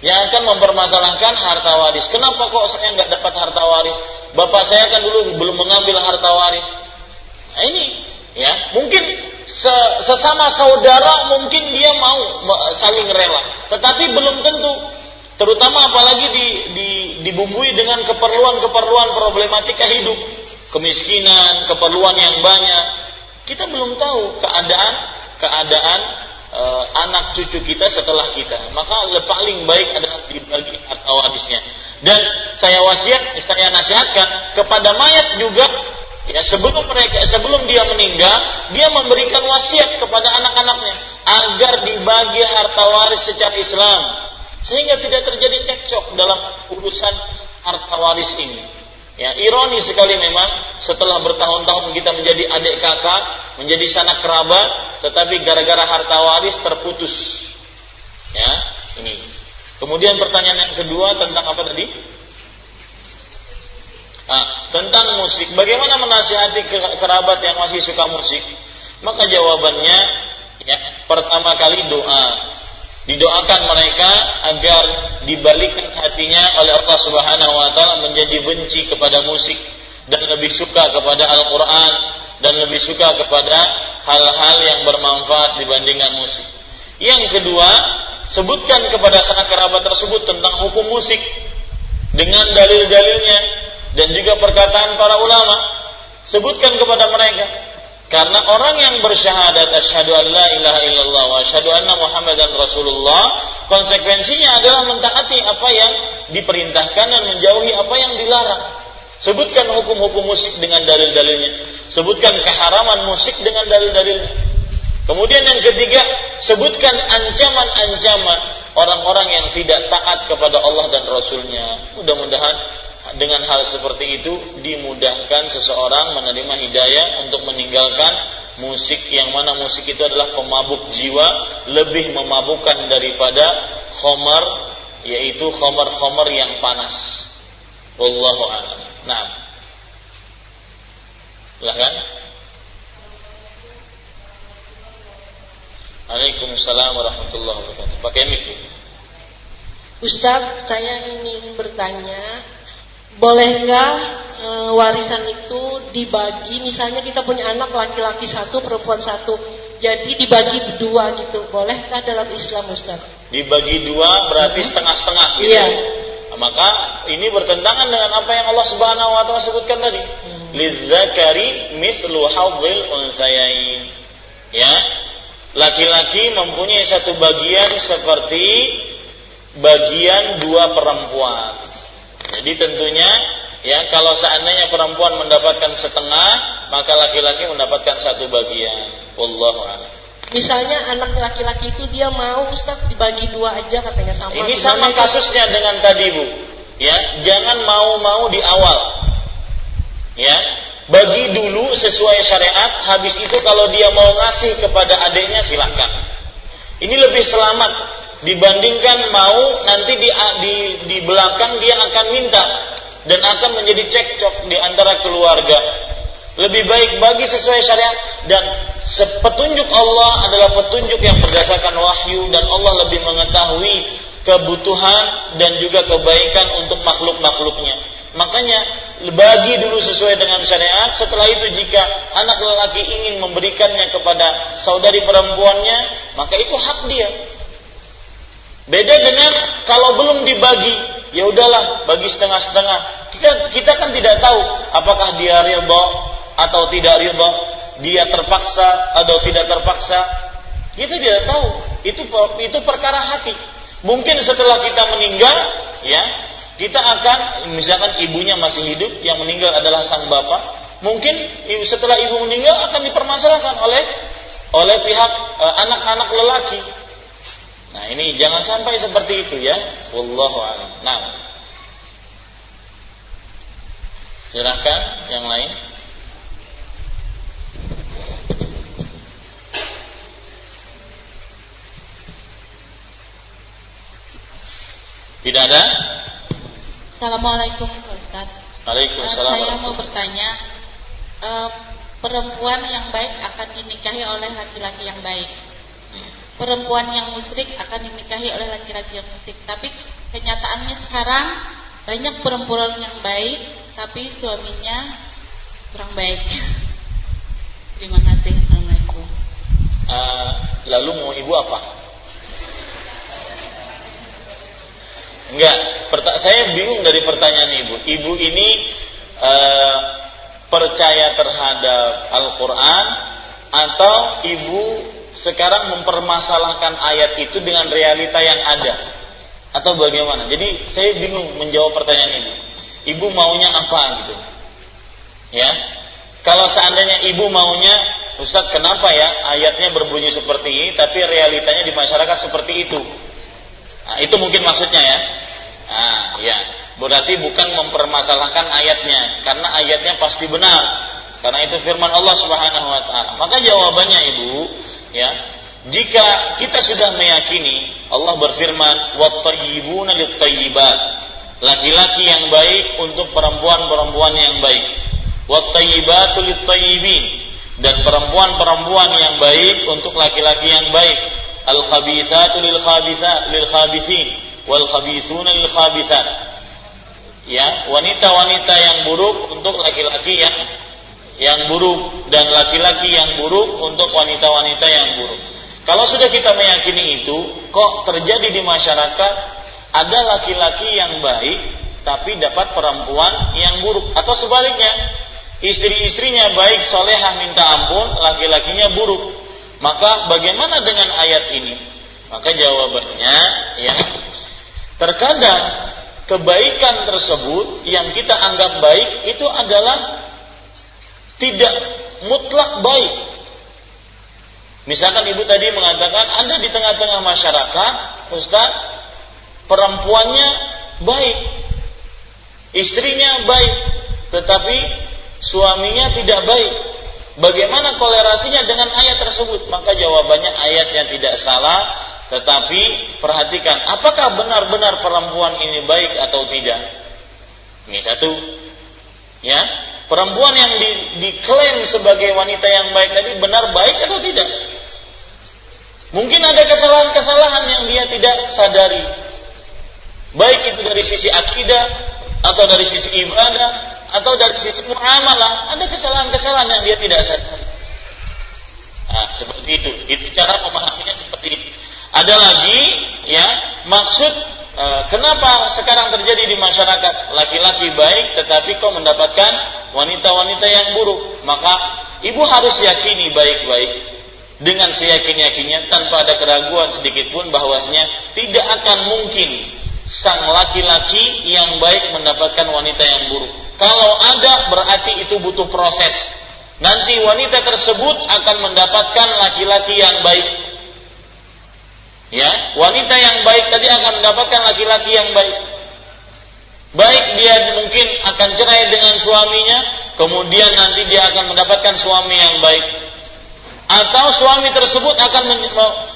yang akan mempermasalahkan harta waris. Kenapa kok saya nggak dapat harta waris? Bapak saya kan dulu belum mengambil harta waris. Nah, ini ya mungkin sesama saudara mungkin dia mau saling rela, tetapi belum tentu. Terutama apalagi di, di, dibumbui dengan keperluan-keperluan problematika hidup, kemiskinan, keperluan yang banyak. Kita belum tahu keadaan keadaan uh, anak cucu kita setelah kita. Maka paling baik adalah dibagi harta warisnya. Dan saya wasiat, saya nasihatkan kepada mayat juga ya sebelum mereka sebelum dia meninggal dia memberikan wasiat kepada anak-anaknya agar dibagi harta waris secara Islam sehingga tidak terjadi cekcok dalam urusan harta waris ini. Ya, ironi sekali memang setelah bertahun-tahun kita menjadi adik kakak, menjadi sanak kerabat, tetapi gara-gara harta waris terputus. Ya, ini. Kemudian pertanyaan yang kedua tentang apa tadi? Nah, tentang musik. Bagaimana menasihati kerabat yang masih suka musik? Maka jawabannya ya, pertama kali doa didoakan mereka agar dibalikkan hatinya oleh Allah Subhanahu wa taala menjadi benci kepada musik dan lebih suka kepada Al-Qur'an dan lebih suka kepada hal-hal yang bermanfaat dibandingkan musik. Yang kedua, sebutkan kepada sanak kerabat tersebut tentang hukum musik dengan dalil-dalilnya dan juga perkataan para ulama. Sebutkan kepada mereka karena orang yang bersyahadat asyhadu an la ilaha illallah wa asyhadu anna muhammadan rasulullah konsekuensinya adalah mentaati apa yang diperintahkan dan menjauhi apa yang dilarang. Sebutkan hukum-hukum musik dengan dalil-dalilnya. Sebutkan keharaman musik dengan dalil-dalilnya. Kemudian yang ketiga, sebutkan ancaman-ancaman orang-orang yang tidak taat kepada Allah dan Rasulnya. Mudah-mudahan dengan hal seperti itu dimudahkan seseorang menerima hidayah untuk meninggalkan musik yang mana musik itu adalah pemabuk jiwa lebih memabukkan daripada khomer yaitu khomer-khomer yang panas. Wallahu a'lam. Nah. Silahkan. Waalaikumsalam warahmatullahi wabarakatuh. Pakai mic. Ustaz, saya ingin bertanya, bolehkah e, warisan itu dibagi? Misalnya kita punya anak laki-laki satu, perempuan satu, jadi dibagi dua gitu. Bolehkah dalam Islam, Ustaz? Dibagi dua berarti setengah-setengah gitu. Iya. Nah, maka ini bertentangan dengan apa yang Allah Subhanahu wa taala sebutkan tadi. Hmm. Lidzakari mithlu hadzil unsayain. Ya. Laki-laki mempunyai satu bagian seperti bagian dua perempuan. Jadi tentunya ya kalau seandainya perempuan mendapatkan setengah, maka laki-laki mendapatkan satu bagian. Wallahu a'lam. Misalnya anak laki-laki itu dia mau Ustaz dibagi dua aja katanya sama. Ini sama kasusnya dengan tadi Bu. Ya, jangan mau-mau di awal. Ya, bagi dulu sesuai syariat, habis itu kalau dia mau ngasih kepada adiknya silahkan. Ini lebih selamat dibandingkan mau nanti di, di, di belakang dia akan minta dan akan menjadi cekcok di antara keluarga. Lebih baik bagi sesuai syariat dan petunjuk Allah adalah petunjuk yang berdasarkan wahyu dan Allah lebih mengetahui kebutuhan dan juga kebaikan untuk makhluk-makhluknya. Makanya bagi dulu sesuai dengan syariat. Setelah itu jika anak lelaki ingin memberikannya kepada saudari perempuannya, maka itu hak dia. Beda dengan kalau belum dibagi, ya udahlah bagi setengah-setengah. Kita kita kan tidak tahu apakah dia ridho atau tidak ridho, dia terpaksa atau tidak terpaksa. Kita tidak tahu. Itu itu perkara hati. Mungkin setelah kita meninggal, ya, kita akan misalkan ibunya masih hidup, yang meninggal adalah sang bapak. Mungkin setelah ibu meninggal akan dipermasalahkan oleh oleh pihak eh, anak-anak e, lelaki Nah ini jangan sampai seperti itu ya. Wallahu a'lam. Nah. Silakan yang lain. Tidak ada? Assalamualaikum Ustaz. Waalaikumsalam. Saya mau bertanya, uh, perempuan yang baik akan dinikahi oleh laki-laki yang baik perempuan yang musyrik akan dinikahi oleh laki-laki yang musyrik. Tapi kenyataannya sekarang banyak perempuan yang baik tapi suaminya kurang baik. Terima kasih. Assalamualaikum. Uh, lalu mau ibu apa? Enggak, saya bingung dari pertanyaan ibu. Ibu ini uh, percaya terhadap Al-Quran atau ibu sekarang mempermasalahkan ayat itu dengan realita yang ada atau bagaimana? Jadi saya bingung menjawab pertanyaan ini. Ibu maunya apa gitu? Ya. Kalau seandainya ibu maunya, Ustadz kenapa ya ayatnya berbunyi seperti ini, tapi realitanya di masyarakat seperti itu? Nah, itu mungkin maksudnya ya. Nah, ya. Berarti bukan mempermasalahkan ayatnya, karena ayatnya pasti benar. Karena itu firman Allah Subhanahu wa taala. Maka jawabannya Ibu, ya jika kita sudah meyakini Allah berfirman wattayyibuna littayyibat laki-laki yang baik untuk perempuan-perempuan yang baik wattayyibatu littayyibin dan perempuan-perempuan yang baik untuk laki-laki yang baik al khabithatu lil khabithat lil khabithin wal khabithuna lil khabithat ya wanita-wanita yang buruk untuk laki-laki yang yang buruk. Dan laki-laki yang buruk untuk wanita-wanita yang buruk. Kalau sudah kita meyakini itu, kok terjadi di masyarakat ada laki-laki yang baik tapi dapat perempuan yang buruk. Atau sebaliknya istri-istrinya baik solehah minta ampun laki-lakinya buruk maka bagaimana dengan ayat ini maka jawabannya ya terkadang kebaikan tersebut yang kita anggap baik itu adalah tidak mutlak baik. Misalkan ibu tadi mengatakan Anda di tengah-tengah masyarakat, Ustaz, perempuannya baik, istrinya baik, tetapi suaminya tidak baik. Bagaimana kolerasinya dengan ayat tersebut? Maka jawabannya ayatnya tidak salah, tetapi perhatikan, apakah benar-benar perempuan ini baik atau tidak? Ini satu. Ya, perempuan yang di, diklaim sebagai wanita yang baik tadi benar baik atau tidak? Mungkin ada kesalahan-kesalahan yang dia tidak sadari. Baik itu dari sisi akidah atau dari sisi ibadah atau dari sisi muamalah, ada kesalahan-kesalahan yang dia tidak sadar. Nah, seperti itu. Itu cara memahaminya seperti itu. Ada lagi ya maksud e, kenapa sekarang terjadi di masyarakat laki-laki baik tetapi kau mendapatkan wanita-wanita yang buruk maka ibu harus yakini baik-baik dengan seyakin-yakinnya tanpa ada keraguan sedikit pun bahwasanya tidak akan mungkin sang laki-laki yang baik mendapatkan wanita yang buruk. Kalau ada berarti itu butuh proses. Nanti wanita tersebut akan mendapatkan laki-laki yang baik Ya, wanita yang baik tadi akan mendapatkan laki-laki yang baik. Baik dia mungkin akan cerai dengan suaminya, kemudian nanti dia akan mendapatkan suami yang baik. Atau suami tersebut akan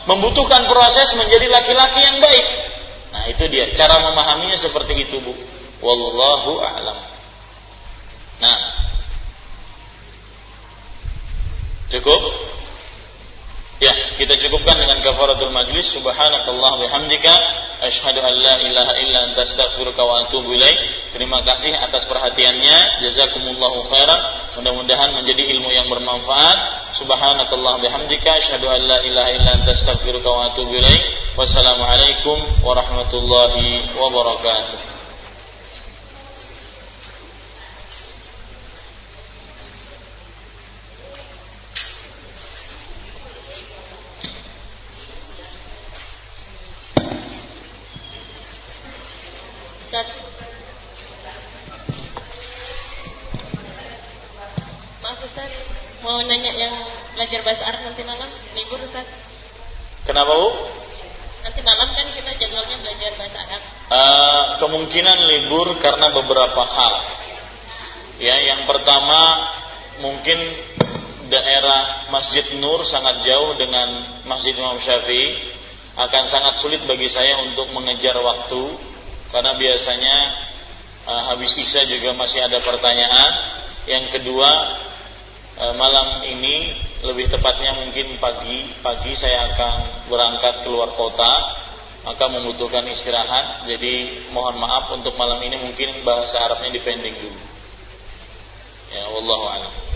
membutuhkan proses menjadi laki-laki yang baik. Nah, itu dia cara memahaminya seperti itu, Bu. Wallahu a'lam. Nah, cukup? Ya, kita cukupkan dengan kafaratul majlis. Subhanakallah bihamdika asyhadu an la ilaha illa anta astaghfiruka wa atubu ilaik. Terima kasih atas perhatiannya. Jazakumullahu khairan. Mudah-mudahan menjadi ilmu yang bermanfaat. Subhanakallah bihamdika asyhadu an la ilaha illa anta astaghfiruka wa atubu ilaik. Wassalamualaikum warahmatullahi wabarakatuh. Ustaz. Maaf Ustaz, mau nanya yang belajar bahasa Arab nanti malam libur Ustaz. Kenapa Bu? Nanti malam kan kita jadwalnya belajar bahasa Arab. Uh, kemungkinan libur karena beberapa hal. Ya, yang pertama mungkin daerah Masjid Nur sangat jauh dengan Masjid Imam Syafi'i akan sangat sulit bagi saya untuk mengejar waktu karena biasanya uh, habis isya juga masih ada pertanyaan. Yang kedua uh, malam ini lebih tepatnya mungkin pagi pagi saya akan berangkat keluar kota maka membutuhkan istirahat. Jadi mohon maaf untuk malam ini mungkin bahasa Arabnya dipending dulu. Ya, wallahu a'lam.